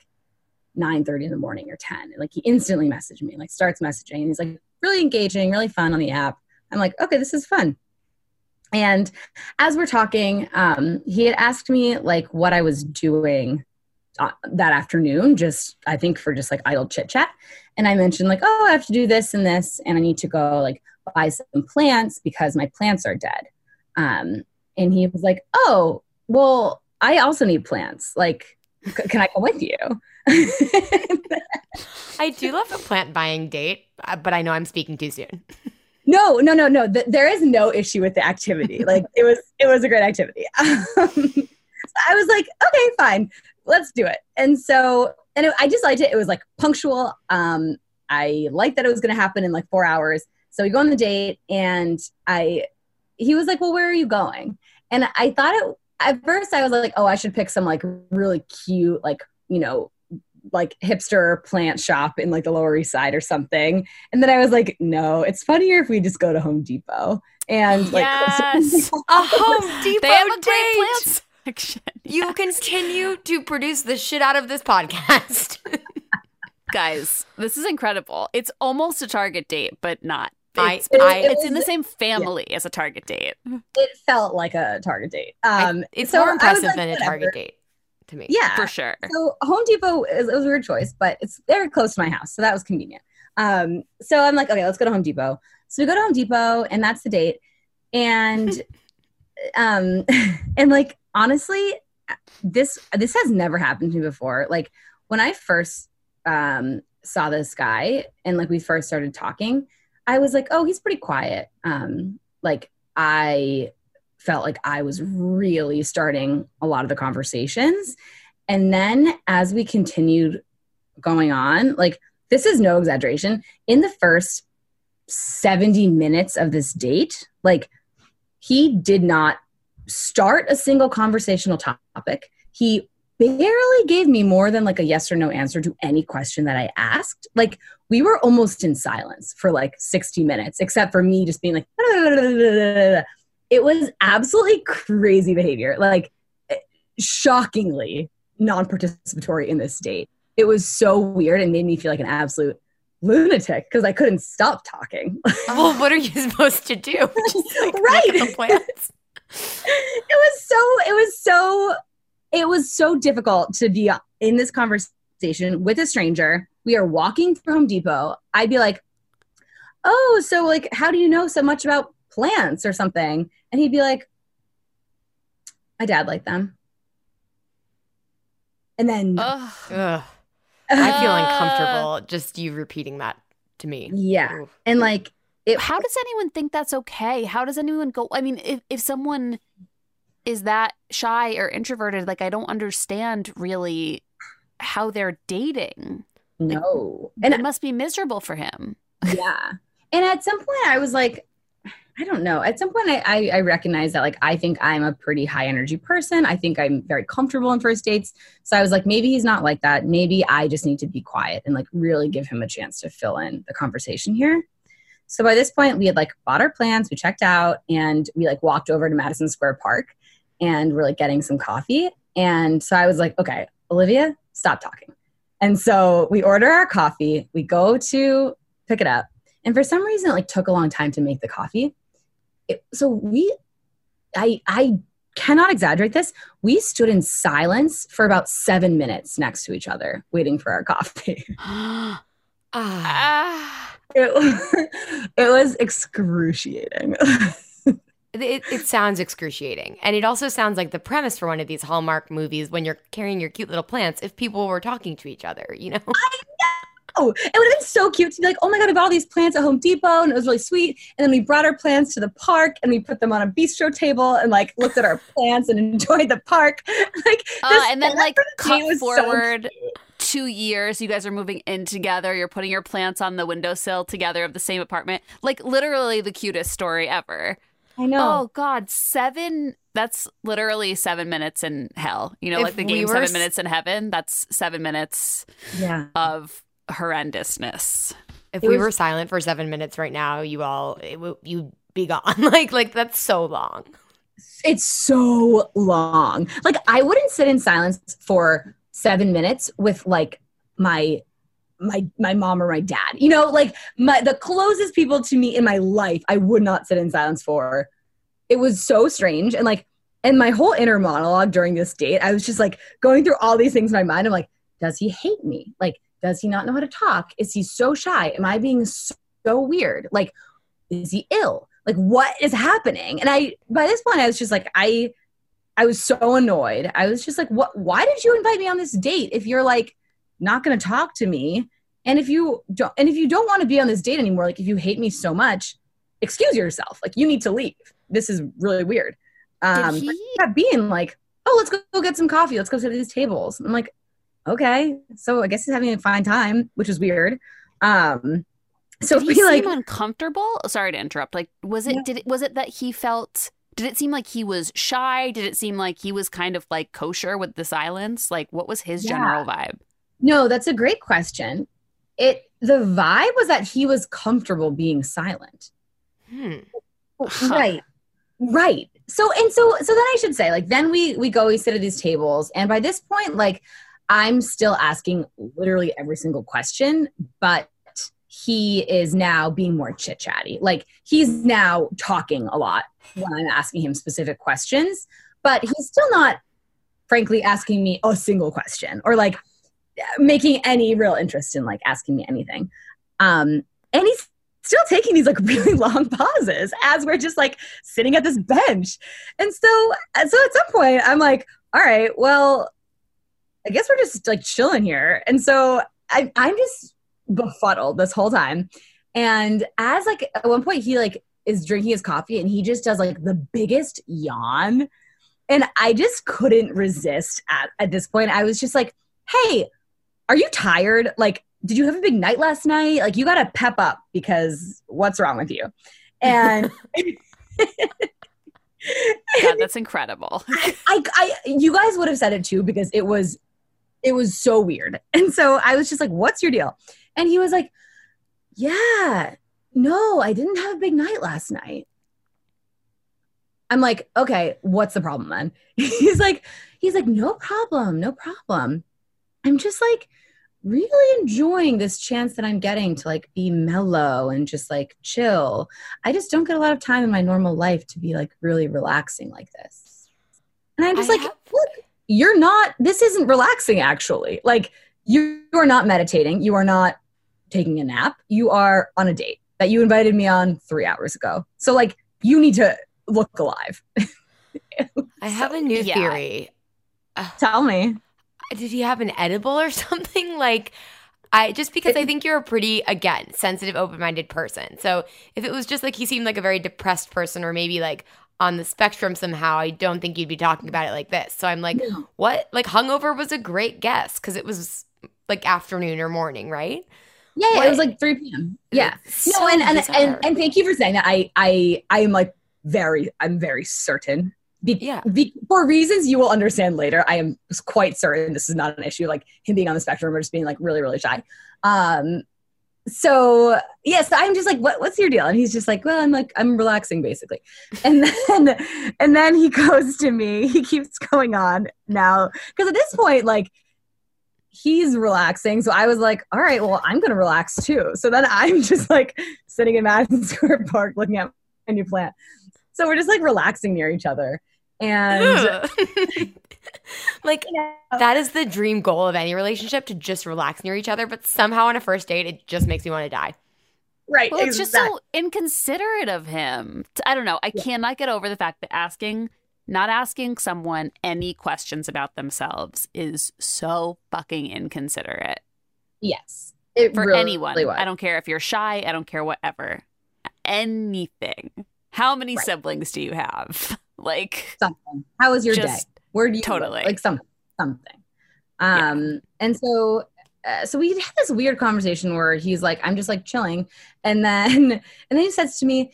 S3: 9 30 in the morning or 10 like he instantly messaged me like starts messaging and he's like really engaging really fun on the app i'm like okay this is fun And as we're talking, um, he had asked me like what I was doing uh, that afternoon, just I think for just like idle chit chat. And I mentioned like, oh, I have to do this and this, and I need to go like buy some plants because my plants are dead. Um, and he was like, oh, well, I also need plants. Like, c- can I come with you? [laughs]
S1: I do love a plant buying date, uh, but I know I'm speaking too soon.
S3: No, no, no, no. Th- there is no issue with the activity. [laughs] Like it was, it was a great activity. [laughs] Um, so I was like, okay, fine, let's do it. And so, and it, I just liked it. It was like punctual. Um, I liked that it was going to happen in like four hours. So we go on the date, and I, he was like, well, where are you going? And I thought it at first. I was like, oh, I should pick some like really cute, like you know, like hipster plant shop in like the Lower East Side or something. And then I was like, no, it's funnier if we just go to Home Depot. And like, [laughs]
S2: Yes. [laughs]
S1: A Home Depot
S2: They have a
S1: date.
S2: great plant [laughs] section.
S1: You continue to produce the shit out of this podcast.
S2: Guys, this is incredible. It's almost a Target date, but not.
S1: I-
S2: It's,
S1: I-
S2: it's in the same family as a Target date.
S3: it felt like a Target date.
S1: I-
S3: Um,
S1: it's
S3: so
S1: more impressive
S3: like,
S1: than a
S3: whatever.
S1: Target date to me.
S3: Yeah,
S2: For sure.
S3: So Home Depot is, it was a weird choice, but it's very close to my house, so that was convenient. Um, so I'm like, okay, let's go to Home Depot. So we go to Home Depot, and that's the date. And [laughs] um, [laughs] and like honestly, this this has never happened to me before. Like when I first um saw this guy, and like we first started talking, I was like, oh, he's pretty quiet. Um, like I felt like I was really starting a lot of the conversations. And then as we continued going on, like this is no exaggeration, in the first 70 minutes of this date, like he did not start a single conversational topic. He barely gave me more than like a yes or no answer to any question that I asked. Like we were almost in silence for like 60 minutes, except for me just being like, [laughs] it was absolutely [laughs] crazy behavior. Like shockingly non-participatory in this date. It was so weird and made me feel like an absolute lunatic because I couldn't stop talking. [laughs]
S1: Well, what are you supposed to do? [laughs] Just like
S3: Right.
S1: look the plants.
S3: it was so it was so it was so difficult to be in this conversation with a stranger. We are walking through Home Depot. I'd be like, "Oh, so like how do you know so much about plants or something?" And he'd be like, "My dad liked them." And then
S2: Ugh.
S1: Ugh. I feel
S2: Uh,
S1: uncomfortable just you repeating that to me.
S3: yeah.
S1: Oof.
S3: And like it
S2: How does anyone think that's okay? How does anyone go? I mean, if, if someone is that shy or introverted, like, I don't understand really how they're dating.
S3: no.
S2: And
S3: And
S2: it must be miserable for him.
S3: yeah and at some point i was like i don't know. At some point I, I i recognized that like i think i'm a pretty high energy person. I think i'm very comfortable in first dates. So i was like maybe he's not like that. Maybe i just need to be quiet and like really give him a chance to fill in the conversation here. So by this point we had like bought our plans we checked out and we like walked over to madison square park and we're like getting some coffee. And so i was like okay olivia stop talking. And so we order our coffee we go to pick it up. And for some reason, it like took a long time to make the coffee. It, so we, I, I cannot exaggerate this. We stood in silence for about seven minutes next to each other, waiting for our coffee. [gasps] [laughs]
S1: Ah.
S3: It, was- [laughs] it was excruciating. [laughs]
S1: It, it sounds excruciating. And it also sounds like the premise for one of these Hallmark movies when you're carrying your cute little plants if people were talking to each other, you know?
S3: Oh, it would have been so cute to be like, oh my God, I bought all these plants at Home Depot and it was really sweet. And then we brought our plants to the park and we put them on a bistro table and like looked at our plants and [laughs] enjoyed the park. [laughs] Like,
S2: Uh, and then, like, cut
S3: so
S2: forward
S3: cute.
S2: two years you guys are moving in together you're putting your plants on the windowsill together of the same apartment like literally the cutest story ever
S3: I know.
S2: oh god seven that's literally seven minutes in hell you know
S1: If
S2: like the game seven
S1: s-
S2: minutes in heaven that's seven minutes
S3: yeah.
S2: of horrendousness
S1: If
S3: It
S1: we
S3: was-
S1: were silent for seven minutes right now, you all, it, would you'd be gone. [laughs] like, like that's so long.
S3: It's so long. Like I wouldn't sit in silence for seven minutes with like my my my mom or my dad. You know, like my the closest people to me in my life, I would not sit in silence for it was so strange and like and my whole inner monologue during this date i was just like going through all these things in my mind i'm like does he hate me like does he not know how to talk? Is he so shy? Am i being so weird? Like is he ill? Like what is happening? And i by this point i was just like i i was so annoyed. I was just like what why did you invite me on this date if you're like not going to talk to me? And if you don't and if you don't want to be on this date anymore like if you hate me so much excuse yourself. Like you need to leave. This is really weird. Um
S2: he-
S3: being like oh let's go, go get some coffee. Let's go sit at these tables. I'm like okay so i guess he's having a fine time which is weird um so
S2: Did he
S3: like
S2: seem uncomfortable? Sorry to interrupt. Like, was it
S3: No.
S2: did it was it that he felt? Did it seem like he was shy? Did it seem like he was kind of like kosher with the silence? Like, what was his
S3: Yeah.
S2: general vibe?
S3: No, that's a great question. It the vibe was that he was comfortable being silent.
S1: Hmm.
S2: Huh.
S3: Right. Right. So and so so then I should say like then we we go we sit at these tables and by this point like I'm still asking literally every single question but he is now being more chit chatty. Like he's now talking a lot when I'm asking him specific questions, but he's still not frankly asking me a single question or like making any real interest in like asking me anything. Um, and he's still taking these like [laughs] really long pauses as we're just like sitting at this bench. And so, so at some point, I'm like, all right, well, I guess we're just like chilling here. And so I, I'm just befuddled this whole time. And as like at one point, he like is drinking his coffee and he just does like the biggest yawn. And I just couldn't resist at, at this point. I was just like, hey, are you tired? Like, did you have a big night last night? Like, you got to pep up because what's wrong with you? And [laughs] [laughs]
S2: God, that's incredible.
S3: I, I, you guys would have said it too because it was, it was so weird. [laughs] And so I was just like, what's your deal? And he was like, yeah, no, I didn't have a big night last night. I'm like, okay, what's the problem then? [laughs] he's like, he's like, no problem, no problem. I'm just like really enjoying this chance that I'm getting to like be mellow and just like chill. I just don't get a lot of time in my normal life to be like really relaxing like this. And I'm just
S1: I
S3: like,
S1: have-
S3: look, you're not, this isn't relaxing actually. Like, you are not meditating. You are not taking a nap. You are on a date that you invited me on three hours ago. So, like, you need to look alive. [laughs]
S1: I have a new
S2: yeah.
S1: theory. [sighs]
S3: Tell me.
S1: Did he have an edible or [laughs] something? Like, I just because I think you're a pretty again sensitive, open-minded person. So if it was just like he seemed like a very depressed person, or maybe like on the spectrum somehow, I don't think you'd be talking about it like this. So I'm like,
S3: No.
S1: what? Like hungover was a great guess because it was like afternoon or morning, right?
S3: Yeah,
S1: What?
S3: it was like 3 p.m. Yeah.
S1: It's
S3: no, and, and, and, and thank you for saying that. I, I, I am like very, I'm very certain. Be,
S1: Yeah.
S3: be, for reasons you will understand later, I am quite certain this is not an issue. Like him being on the spectrum or just being like really, really shy. Um, so yes, I'm just like, what, what's your deal? And he's just like, well, I'm like, I'm relaxing basically. And [laughs] then, and then he goes to me. He keeps going on now because at this point, like he's relaxing. So I was like, all right, well, I'm going to relax too. So then I'm [laughs] just like sitting in Madison Square Park looking at my new plant. So we're just like relaxing near each other. And
S1: Ugh. [laughs] like that is the dream goal of any relationship to just relax near each other. But somehow on a first date, it just makes me want to die.
S3: right.
S2: Well, it's just so inconsiderate of him. I don't know. I
S3: Yeah.
S2: cannot get over the fact that asking, not asking someone any questions about themselves is so fucking inconsiderate
S3: yes. It
S2: for
S3: really
S2: anyone.
S3: was.
S2: I don't care if you're shy. I don't care whatever. Anything. How many
S3: Right.
S2: siblings do you have? Like,
S3: something. How was your day? Where do you
S2: totally.
S3: live? like something, something.
S2: Yeah.
S3: Um, and so, uh, so we had this weird conversation where he's like, "I'm just like chilling," and then, [laughs] and then he says to me,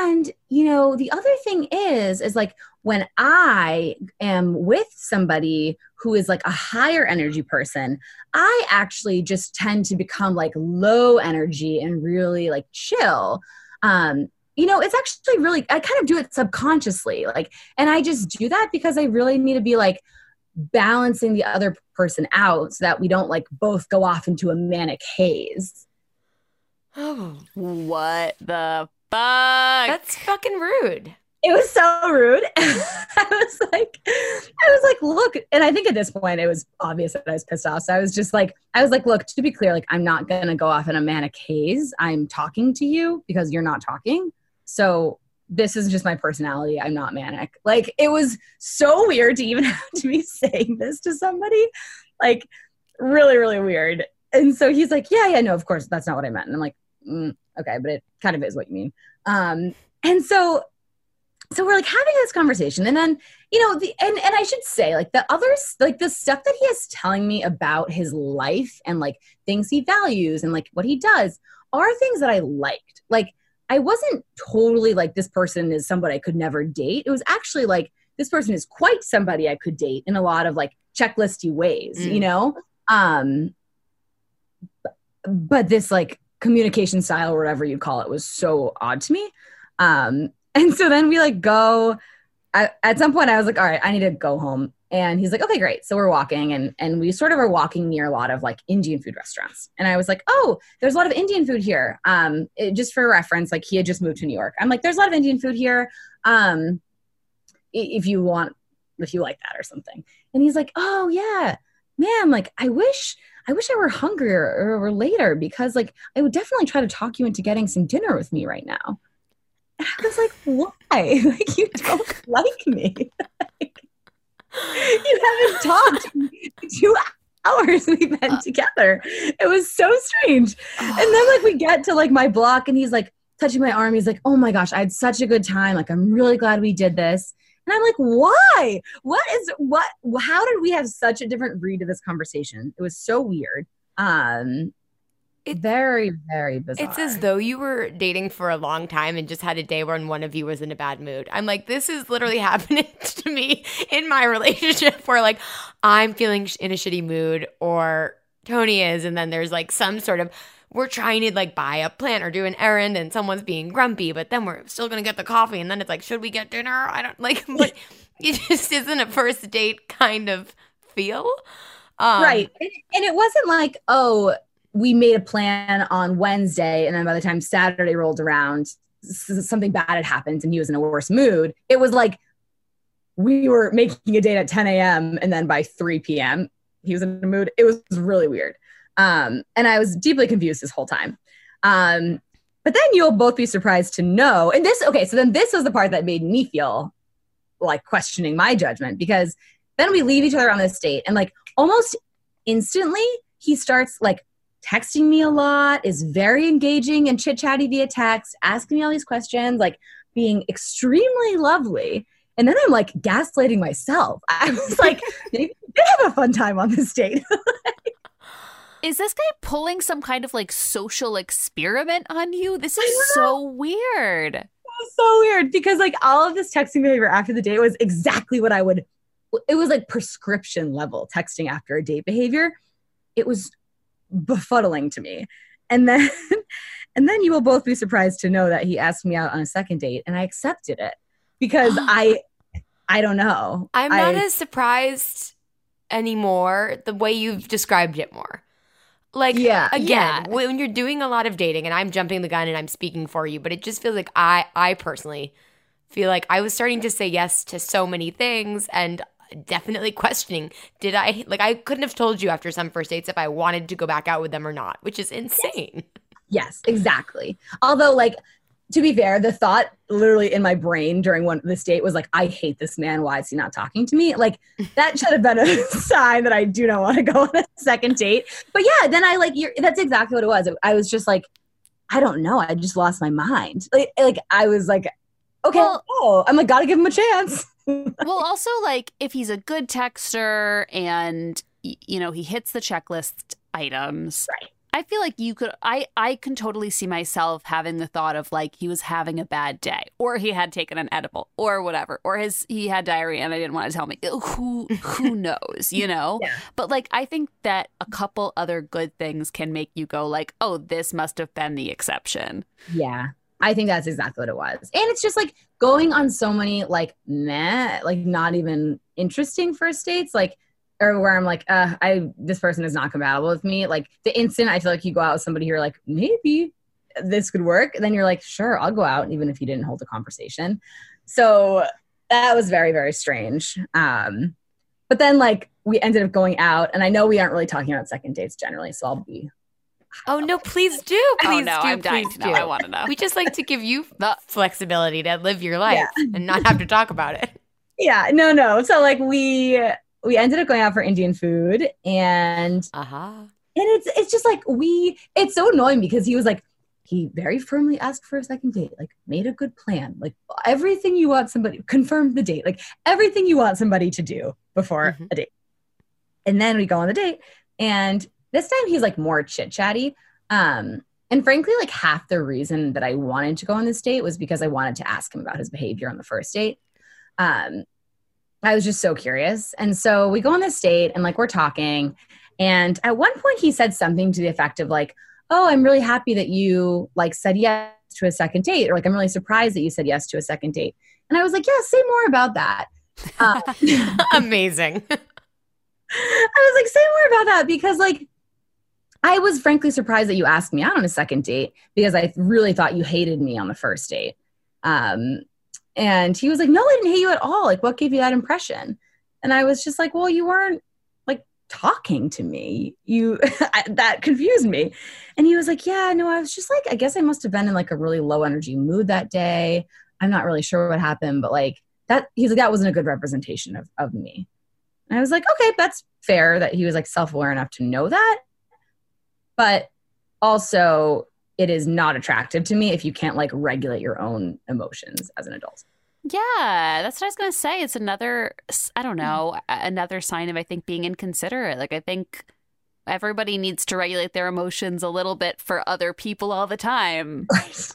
S3: "And you know, the other thing is, is like when I am with somebody who is like a higher energy person, I actually just tend to become like low energy and really like chill." Um, you know, it's actually really, I kind of do it subconsciously. Like, and I just do that because I really need to be like balancing the other person out so that we don't like both go off into a manic haze.
S1: Oh,
S2: what the fuck?
S1: that's fucking rude.
S3: it was so rude. [laughs] I was like, I was like, look, and I think at this point it was obvious that I was pissed off. So I was just like, I was like, look, to be clear, like I'm not gonna go off in a manic haze. I'm talking to you because you're not talking. So this is just my personality. I'm not manic. Like it was so weird to even [laughs] have to be saying this to somebody. Like really, really weird. And so he's like, yeah, yeah, no, of course, that's not what I meant. And I'm like, mm, okay, but it kind of is what you mean. Um, and so so we're like having this conversation and then you know the and and i should say like the others like the stuff that he is telling me about his life and like things he values and like what he does are things that i liked like i wasn't totally like this person is somebody i could never date. It was actually like this person is quite somebody i could date in a lot of like checklisty ways mm. you know? Um but this like communication style or whatever you call it was so odd to me. Um and so then we like go at, at some point I was like, all right, I need to go home. And he's like, okay, great. So we're walking and and we sort of are walking near a lot of like Indian food restaurants. And I was like, oh, there's a lot of Indian food here. Um, it, just for reference, like he had just moved to New York. I'm like, there's a lot of Indian food here. Um, if you want, if you like that or something. And he's like, oh yeah, man, like I wish I wish I were hungrier or, or later because like I would definitely try to talk you into getting some dinner with me right now. I was like, why? [laughs] Like, you don't like me. like, [laughs] you haven't [laughs] talked two hours we've been together. It was so strange. And then like we get to like my block and he's like touching my arm. He's like, oh my gosh, I had such a good time. Like, I'm really glad we did this. And I'm like, why? What is what how did we have such a different read of this conversation? It was so weird. Um it, very, very bizarre.
S1: It's as though you were dating for a long time and just had a day when one of you was in a bad mood. I'm like, this is literally [laughs] happening to me in my relationship [laughs] where like I'm feeling in a shitty mood or Tony is, and then there's like some sort of we're trying to like buy a plant or do an errand and someone's being grumpy, but then we're still gonna get the coffee and then it's like, should we get dinner? I don't [laughs] like but it just isn't a first date kind of feel.
S3: Um, right. And it wasn't like, oh, we made a plan on Wednesday, and then by the time Saturday rolled around, something bad had happened and he was in a worse mood. It was like we were making a date at 10 a.m. and then by 3 p.m. he was in a mood. It was really weird. Um, and I was deeply confused this whole time. Um, but then you'll both be surprised to know. And this, okay, so then this was the part that made me feel like questioning my judgment because then we leave each other on this date and like almost instantly he starts like texting me a lot, is very engaging and chit chatty via text, asking me all these questions, like being extremely lovely. And then I'm like gaslighting myself. [laughs] I was like, maybe did have a fun time on this date. [laughs]
S2: is this guy pulling some kind of like social experiment on you? This is so weird.
S3: so weird because like all of this texting behavior after the date was exactly what I would it was like prescription level texting after a date behavior. It was befuddling to me. And then [laughs] and then you will both be surprised to know that he asked me out on a second date and I accepted it because [gasps] I I don't know.
S1: I'm not I, as surprised anymore the way you've described it more. Like yeah, again, yeah. when you're doing a lot of dating and I'm jumping the gun and I'm speaking for you, but it just feels like I I personally feel like I was starting to say yes to so many things and definitely questioning did I like I couldn't have told you after some first dates if I wanted to go back out with them or not, which is insane.
S3: Yes, exactly. Although like to be fair, the thought literally in my brain during one of this date was like, I hate this man. Why is he not talking to me? Like [laughs] that should have been a [laughs] sign that I do not want to go on a second date. But yeah, then I like you're that's exactly what it was. I was just like, I don't know. I just lost my mind. Like, like I was like, okay, well, oh, I'm like, gotta give him a chance.
S2: Well, also like if he's a good texter and you know he hits the checklist items,
S3: right?
S2: I feel like you could I I can totally see myself having the thought of like he was having a bad day or he had taken an edible or whatever or his he had diarrhea and I didn't want to tell me who who [laughs] knows you know yeah. but like I think that a couple other good things can make you go like oh this must have been the exception
S3: yeah I think that's exactly what it was. And it's just like going on so many like meh, like not even interesting first dates, like or where I'm like, uh, I this person is not compatible with me. Like the instant I feel like you go out with somebody you're like, maybe this could work, then you're like, sure, I'll go out, even if you didn't hold a conversation. so that was very very strange um but then like we ended up going out and i know we aren't really talking about second dates generally so i'll be
S1: Oh no, please do. [laughs] Please
S2: oh no,
S1: do.
S2: I'm dying
S1: please
S2: to know.
S1: do.
S2: I want to know.
S1: We just like to give you [laughs] the flexibility to live your life and not have to talk about it. [laughs]
S3: yeah no no so like we we ended up going out for indian food and
S1: Uh-huh.
S3: and it's it's just like we it's so annoying because he was like he very firmly asked for a second date like made a good plan like everything you want somebody confirmed the date like everything you want somebody to do before
S1: Mhm.
S3: a date and then we go on the date and this time he's like more chit chatty um and frankly like half the reason that i wanted to go on this date was because i wanted to ask him about his behavior on the first date. Um i was just so curious. And so we go on this date and like we're talking. And at one point he said something to the effect of like oh i'm really happy that you like said yes to a second date or like i'm really surprised that you said yes to a second date. And i was like yeah say more about that. Uh, [laughs] [laughs]
S1: Amazing. [laughs]
S3: I was like, say more about that because, like, I was frankly surprised that you asked me out on a second date because I really thought you hated me on the first date. Um, and he was like, no, I didn't hate you at all. Like, what gave you that impression? And I was just like, well, you weren't like talking to me. You [laughs] that confused me. And he was like, yeah, no, I was just like, I guess I must have been in like a really low energy mood that day. I'm not really sure what happened, but like that, he's like, that wasn't a good representation of, of me. And I was like, okay, that's fair that he was like self aware enough to know that. But also, it is not attractive to me if you can't like regulate your own emotions as an adult.
S2: Yeah, that's what I was gonna say. It's another, I don't know, another sign of I think being inconsiderate. Like I think everybody needs to regulate their emotions a little bit for other people all the time.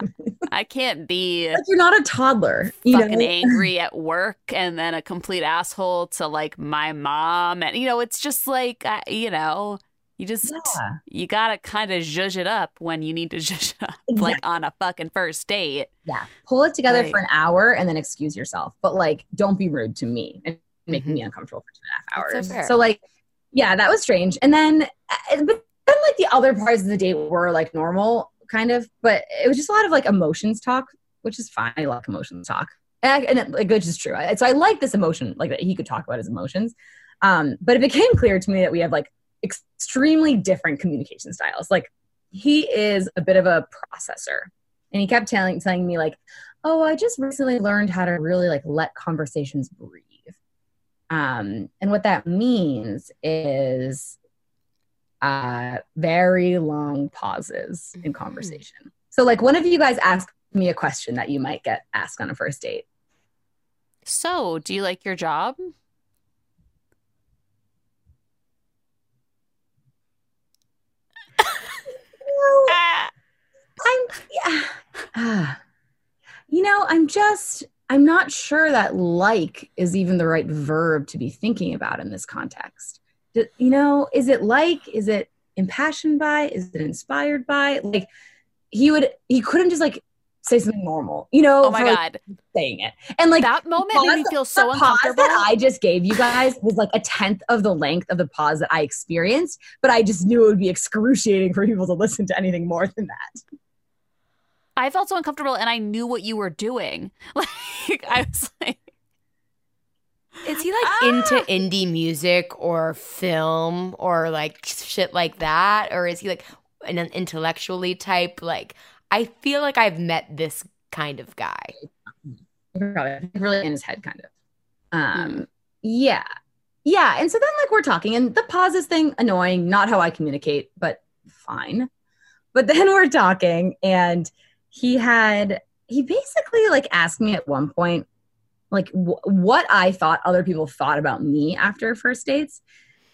S2: [laughs] I can't be
S3: like you're not a toddler. You
S2: fucking
S3: know? [laughs]
S2: angry at work and then a complete asshole to like my mom, and you know, it's just like uh, you know, you just
S3: Yeah.
S2: you gotta kind of zhuzh it up when you need to [laughs] zhuzh up, like on a fucking first date.
S3: Yeah. Pull it together for an hour and then excuse yourself. But like, don't be rude to me and make
S1: Mhm.
S3: me uncomfortable for two and a half
S1: That's so
S3: hours. So, like, yeah, that was strange. And then, uh, but then like the other parts of the date were like normal, kind of. But it was just a lot of like emotions talk, which is fine. I like emotions talk, and, I, and it, like, which is true. I- So I like this emotion, like that he could talk about his emotions. Um, but it became clear to me that we have like extremely different communication styles. Like he is a bit of a processor, and he kept telling telling me like, "Oh, I just recently learned how to really like let conversations breathe." Um, and what that means is uh, very long pauses in
S1: Mhm.
S3: conversation. So, like, one of you guys asked me a question that you might get asked on a first date.
S2: So, do you like your job?
S3: I'm yeah. Ah. you know, I'm just I'm not sure that like is even the right verb to be thinking about in this context. D- You know, is it like? Is it impassioned by? Is it inspired by? Like he would he couldn't just like say something normal, you know,
S2: Oh my
S3: for, like, saying it. And like
S2: that moment made me feel so
S3: the pause
S2: uncomfortable.
S3: that I just gave you guys was like a tenth of the length of the pause that I experienced, but I just knew it would be excruciating for people to listen to anything more than that.
S2: I felt so uncomfortable, and I knew what you were doing. [laughs] Like I was like,
S1: Is he like
S2: Ah!
S1: into indie music or film or like shit like that? Or is he like an intellectually type? Like, I feel like I've met this kind of guy.
S3: Probably really in his head, kind of. Um, yeah, yeah. And so then, like, we're talking, and the pauses thing annoying. Not how I communicate, but fine. But then [laughs] we're talking, and he had he basically like asked me at one point like w- what I thought other people thought about me after first dates.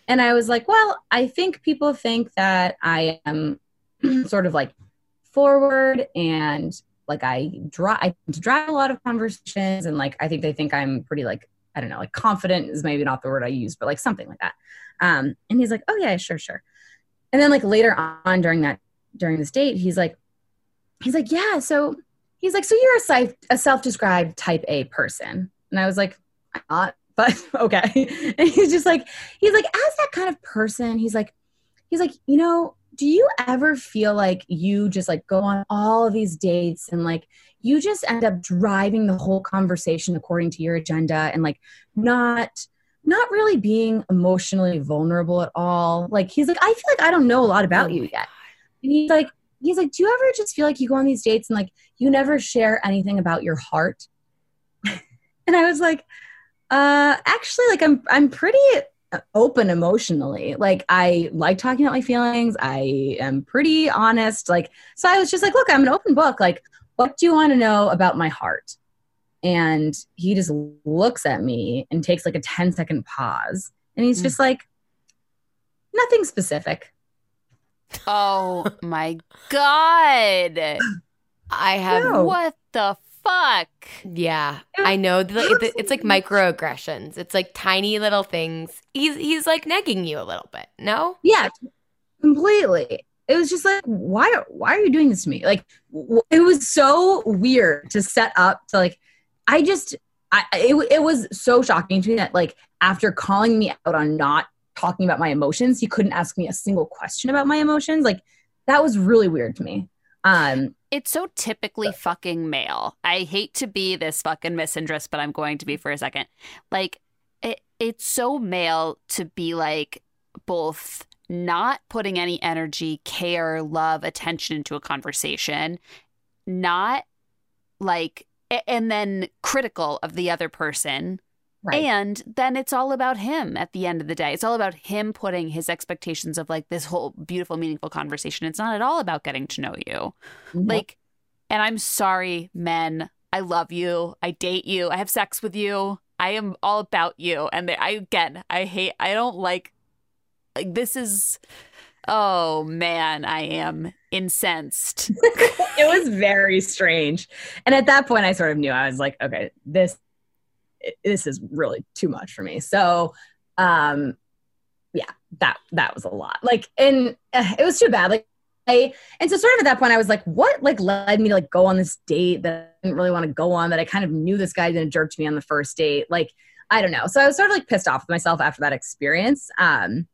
S3: And I was like, well, I think people think that I am [clears throat] sort of like forward and like I drive I drive a lot of conversations and like I think they think I'm pretty like I don't know, like confident is maybe not the word I use, but like something like that. Um and he's like, "Oh yeah, sure, sure." And then like later on during that during this date, he's like he's like, "Yeah, so he's like, so you're a, self, a self-described type A person. And I was like, I'm not, but [laughs] okay. And he's just like, he's like, as that kind of person, he's like, he's like, you know, do you ever feel like you just like go on all of these dates and like you just end up driving the whole conversation according to your agenda and like not not really being emotionally vulnerable at all. Like he's like, I feel like I don't know a lot about
S1: Oh
S3: you yet. And he's like, he's like, do you ever just feel like you go on these dates and like you never share anything about your heart? [laughs] and I was like, uh, actually, like I'm I'm pretty open emotionally. Like I like talking about my feelings. I am pretty honest. Like so, I was just like, look, I'm an open book. Like, what do you want to know about my heart? And he just looks at me and takes like a 10 second pause. And he's
S1: Mm.
S3: just like, nothing specific.
S2: Oh my god.
S1: I have
S3: No.
S2: What the fuck?
S1: Yeah, I know. the- it- It's like microaggressions. It's like tiny little things. He's he's like negging you a little bit. No,
S3: Yeah, completely. It was just like, why? Why are you doing this to me? Like, it was so weird to set up to like. I just, I it, it was so shocking to me that like after calling me out on not talking about my emotions, he couldn't ask me a single question about my emotions. Like, that was really weird to me. Um,
S2: It's so typically fucking male. I hate to be this fucking misandrist, but I'm going to be for a second. Like, it, it's so male to be like both not putting any energy, care, love, attention into a conversation, not like, and then critical of the other person.
S3: Right.
S2: And then it's all about him at the end of the day. It's all about him putting his expectations of like this whole beautiful, meaningful conversation. It's not at all about getting to know you.
S3: No.
S2: Like, and I'm sorry, men. I love you. I date you. I have sex with you. I am all about you. And I again, I hate. I don't like. Like this is. Oh man, I am incensed. [laughs]
S3: it was very strange. And at that point, I sort of knew I was like, okay, this this is really too much for me. So, um, yeah, that that was a lot. Like, and uh, it was too bad. Like, I and so sort of at that point, I was like, what like led me to like go on this date that I didn't really want to go on? That I kind of knew this guy didn't jerk to me on the first date. Like, I don't know. So I was sort of like pissed off with myself after that experience. Um,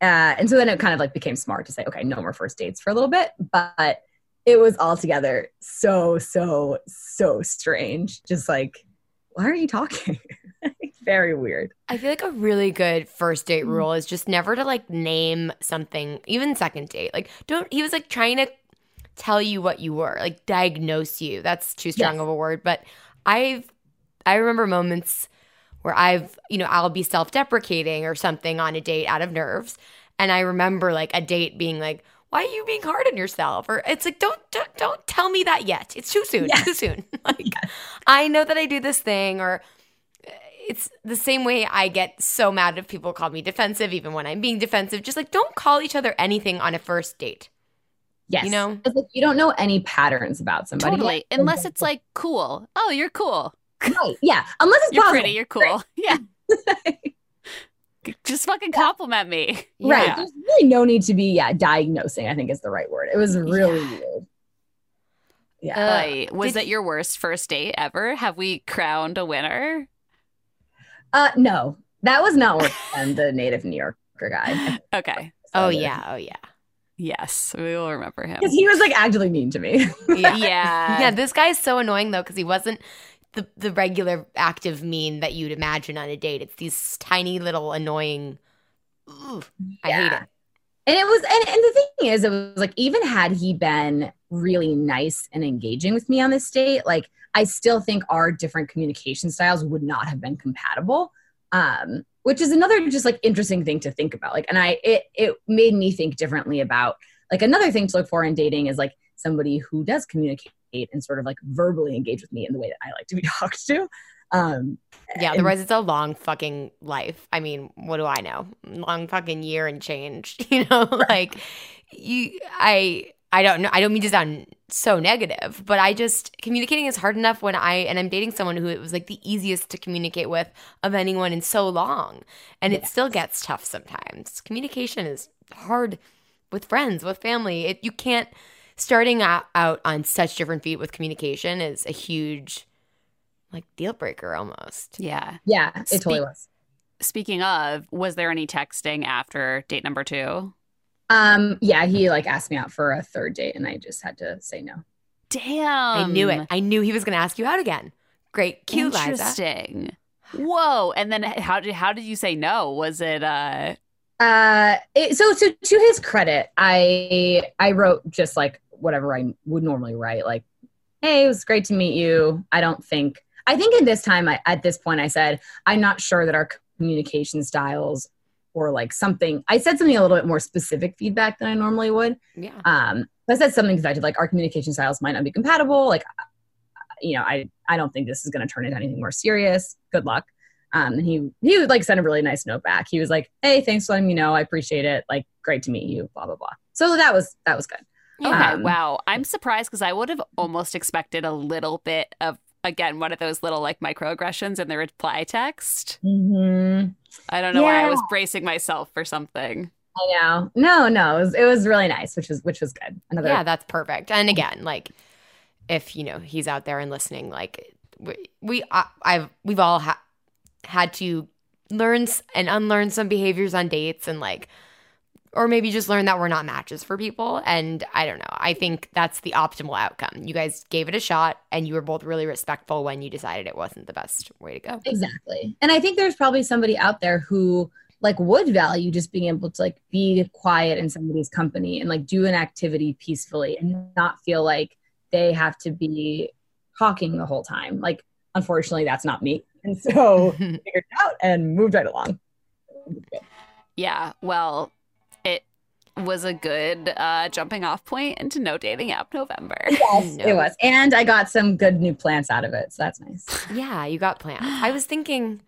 S3: uh, and so then it kind of like became smart to say, okay, no more first dates for a little bit. But it was altogether so, so, so strange. Just like, why are you talking? [laughs] Very weird.
S1: I feel like a really good first date
S3: Mm.
S1: rule is just never to like name something, even second date. Like, don't, he was like trying to tell you what you were, like diagnose you. That's too strong
S3: Yes.
S1: of a word. But I've, I remember moments where I've, you know, I'll be self deprecating or something on a date out of nerves. And I remember like a date being like, why are you being hard on yourself? Or it's like, don't, don't, don't tell me that yet. It's too soon.
S3: Yes.
S1: Too soon. [laughs] like, I know that I do this thing or, eh, it's the same way I get so mad if people call me defensive, even when I'm being defensive. Just like, don't call each other anything on a first date.
S3: Yes.
S1: You know?
S3: it's like you don't know any patterns about somebody.
S2: totally. Unless it's like cool. Oh, you're cool.
S3: Right. Yeah. Unless it's
S2: You're
S3: positive.
S2: pretty. You're cool. [laughs] Yeah. [laughs] Just fucking compliment me. [laughs]
S3: Right.
S1: Yeah.
S3: There's really no need to be, yeah, diagnosing, I think is the right word. It was really weird. Yeah.
S1: Uh,
S2: was
S1: did-
S2: that your worst first date ever? Have we crowned a winner?
S3: Uh, no, that was not worse [laughs] than the native New Yorker guy.
S2: Okay. [laughs]
S1: Oh, yeah. Oh, yeah.
S2: Yes, we will remember him.
S3: Because he was like actively mean to me.
S1: Yeah.
S2: Yeah.
S1: yeah. This guy's so annoying, though, because he wasn't the, the regular active mean that you'd imagine on a date. It's these tiny little annoying. Ugh, I hate it.
S3: And it was, and, and the thing is, it was like, even had he been really nice and engaging with me on this date, like, I still think our different communication styles would not have been compatible. Um, which is another just like interesting thing to think about. Like, and I, it, it made me think differently about like another thing to look for in dating is like somebody who does communicate and sort of like verbally engage with me in the way that I like to be [laughs] talked to. Um,
S1: Yeah,
S3: and-
S1: otherwise it's a long fucking life. I mean, what do I know? Long fucking year and change. [laughs] You know, like you I I don't know. I don't mean to sound so negative, but I just communicating is hard enough when I and I'm dating someone who it was like the easiest to communicate with of anyone in so long. And it still gets tough sometimes. Communication is hard with friends, with family. It you can't starting out, out on such different feet with communication is a huge like deal breaker almost.
S2: yeah.
S3: yeah, it totally was.
S2: Speaking of, was there any texting after date number two?
S3: Um, yeah, he like asked me out for a third date, and I just had to say no.
S2: Damn.
S1: I knew it. I knew he was going to ask you out again. Great, cute, Liza.
S2: Interesting. [sighs] Whoa. And then how did how did you say no? Was it uh
S3: Uh, it, so so to his credit, I I wrote just like whatever I would normally write, like, "Hey, it was great to meet you. I don't think I think at this time, I, at this point, I said I'm not sure that our communication styles or like something. I said something a little bit more specific feedback than I normally would.
S1: Yeah.
S3: Um, I said something to like our communication styles might not be compatible. Like, you know, I I don't think this is going to turn into anything more serious. Good luck. Um, and he he like sent a really nice note back. He was like, "Hey, thanks for letting me know. I appreciate it. Like, great to meet you. Blah blah blah." So that was that was good.
S2: Okay,
S3: Um,
S2: wow. I'm surprised because I would have almost expected a little bit of again one of those little like microaggressions in the reply text.
S3: Mm-hmm.
S2: I don't know why I was bracing myself for something.
S3: I know. No, no, it was, it was really nice, which was which was good. Another
S1: Yeah, that's perfect. And again, like if you know he's out there and listening, like we, we I, I've we've all ha- had to learn and unlearn some behaviors on dates, and like, or maybe just learn that we're not matches for people. And I don't know. I think that's the optimal outcome. You guys gave it a shot, and you were both really respectful when you decided it wasn't the best way to go.
S3: Exactly. And I think there's probably somebody out there who like would value just being able to like be quiet in somebody's company and like do an activity peacefully and not feel like they have to be talking the whole time. Like unfortunately that's not me. And so [laughs] figured it out and moved right along.
S2: Yeah, well, it was a good uh, jumping off point into no dating app November.
S3: Yes,
S1: No. [laughs]
S3: it was. And I got some good new plants out of it. So that's nice.
S1: Yeah, you got plants. I was thinking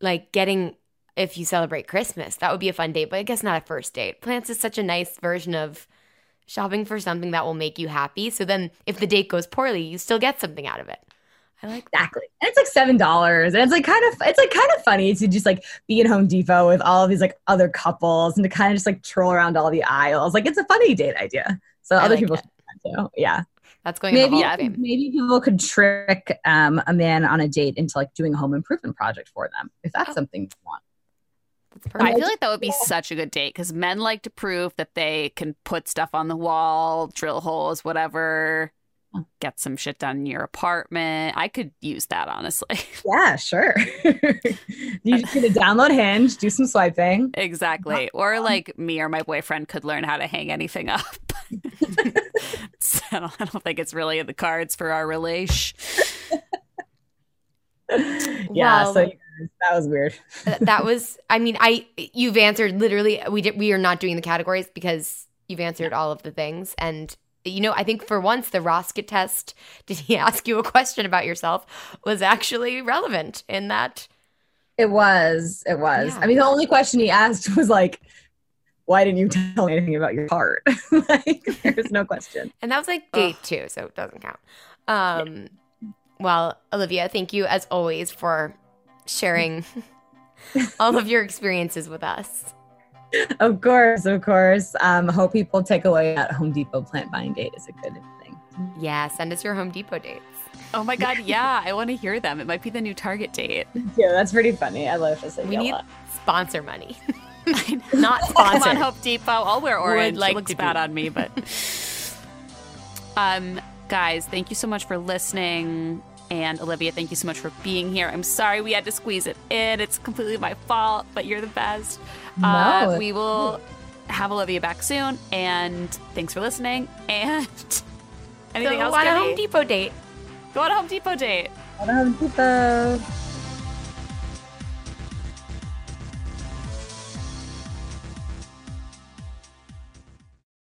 S1: like getting if you celebrate Christmas, that would be a fun date, but I guess not a first date. Plants is such a nice version of shopping for something that will make you happy. So then if the date goes poorly, you still get something out of it. I like that.
S3: Exactly. And it's like seven dollars. And it's like kind of it's like kind of funny to just like be in Home Depot with all of these like other couples and to kind of just like troll around all the aisles. Like it's a funny date idea. So
S1: I
S3: other
S1: like
S3: people
S1: it.
S3: should do that too. Yeah.
S1: That's going in the
S3: Maybe
S1: Hall
S3: maybe people could trick um, a man on a date into like doing a home improvement project for them if that's
S1: Oh.
S3: something you want.
S2: I feel like that would be such a good date because men like to prove that they can put stuff on the wall, drill holes, whatever, get some shit done in your apartment. I could use that, honestly. [laughs]
S3: Yeah, sure. [laughs] you just need to download Hinge, do some swiping.
S2: exactly. Or like me or my boyfriend could learn how to hang anything up. [laughs] so I don't, I don't think it's really in the cards for our relation.
S3: yeah,
S1: Well-
S3: so you guys, that was weird.
S1: That was i mean i you've answered literally we did we are not doing the categories because you've answered all of the things and you know i think for once the rosket test [laughs] did he ask you a question about yourself was actually relevant in that
S3: It was. It was.
S1: Yeah.
S3: I mean, the only question he asked [laughs] was like, "Why didn't you tell me anything about your heart?" [laughs] like, there's no question.
S1: and that was like date two so it doesn't count um well olivia thank you as always for sharing all of your experiences with us [laughs]
S3: Of course, of course. Um, hope people take away that Home Depot plant buying date is a good thing.
S1: yeah send us your home depot dates
S2: Oh my God. Yeah. I want to hear them. It might be the new Target date. [laughs]
S3: Yeah, that's pretty funny. I love this.
S1: we need sponsor money
S2: I [laughs]
S1: not
S2: Come on, Home Depot. I'll wear orange.
S1: like
S2: it looks bad
S1: be.
S2: on me, but um, guys, thank you so much for listening. And Olivia, thank you so much for being here. I'm sorry we had to squeeze it in. It's completely my fault, but you're the best. Uh, we will have Olivia back soon. And thanks for listening. And [laughs] anything
S1: Go
S2: else?
S1: on a home depot date
S2: Go on a Home Depot date.
S3: On a Home Depot.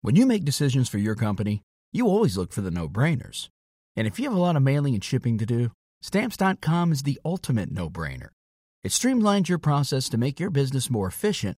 S4: When you make decisions for your company, you always look for the no brainers. And if you have a lot of mailing and shipping to do, Stamps.com is the ultimate no brainer. It streamlines your process to make your business more efficient,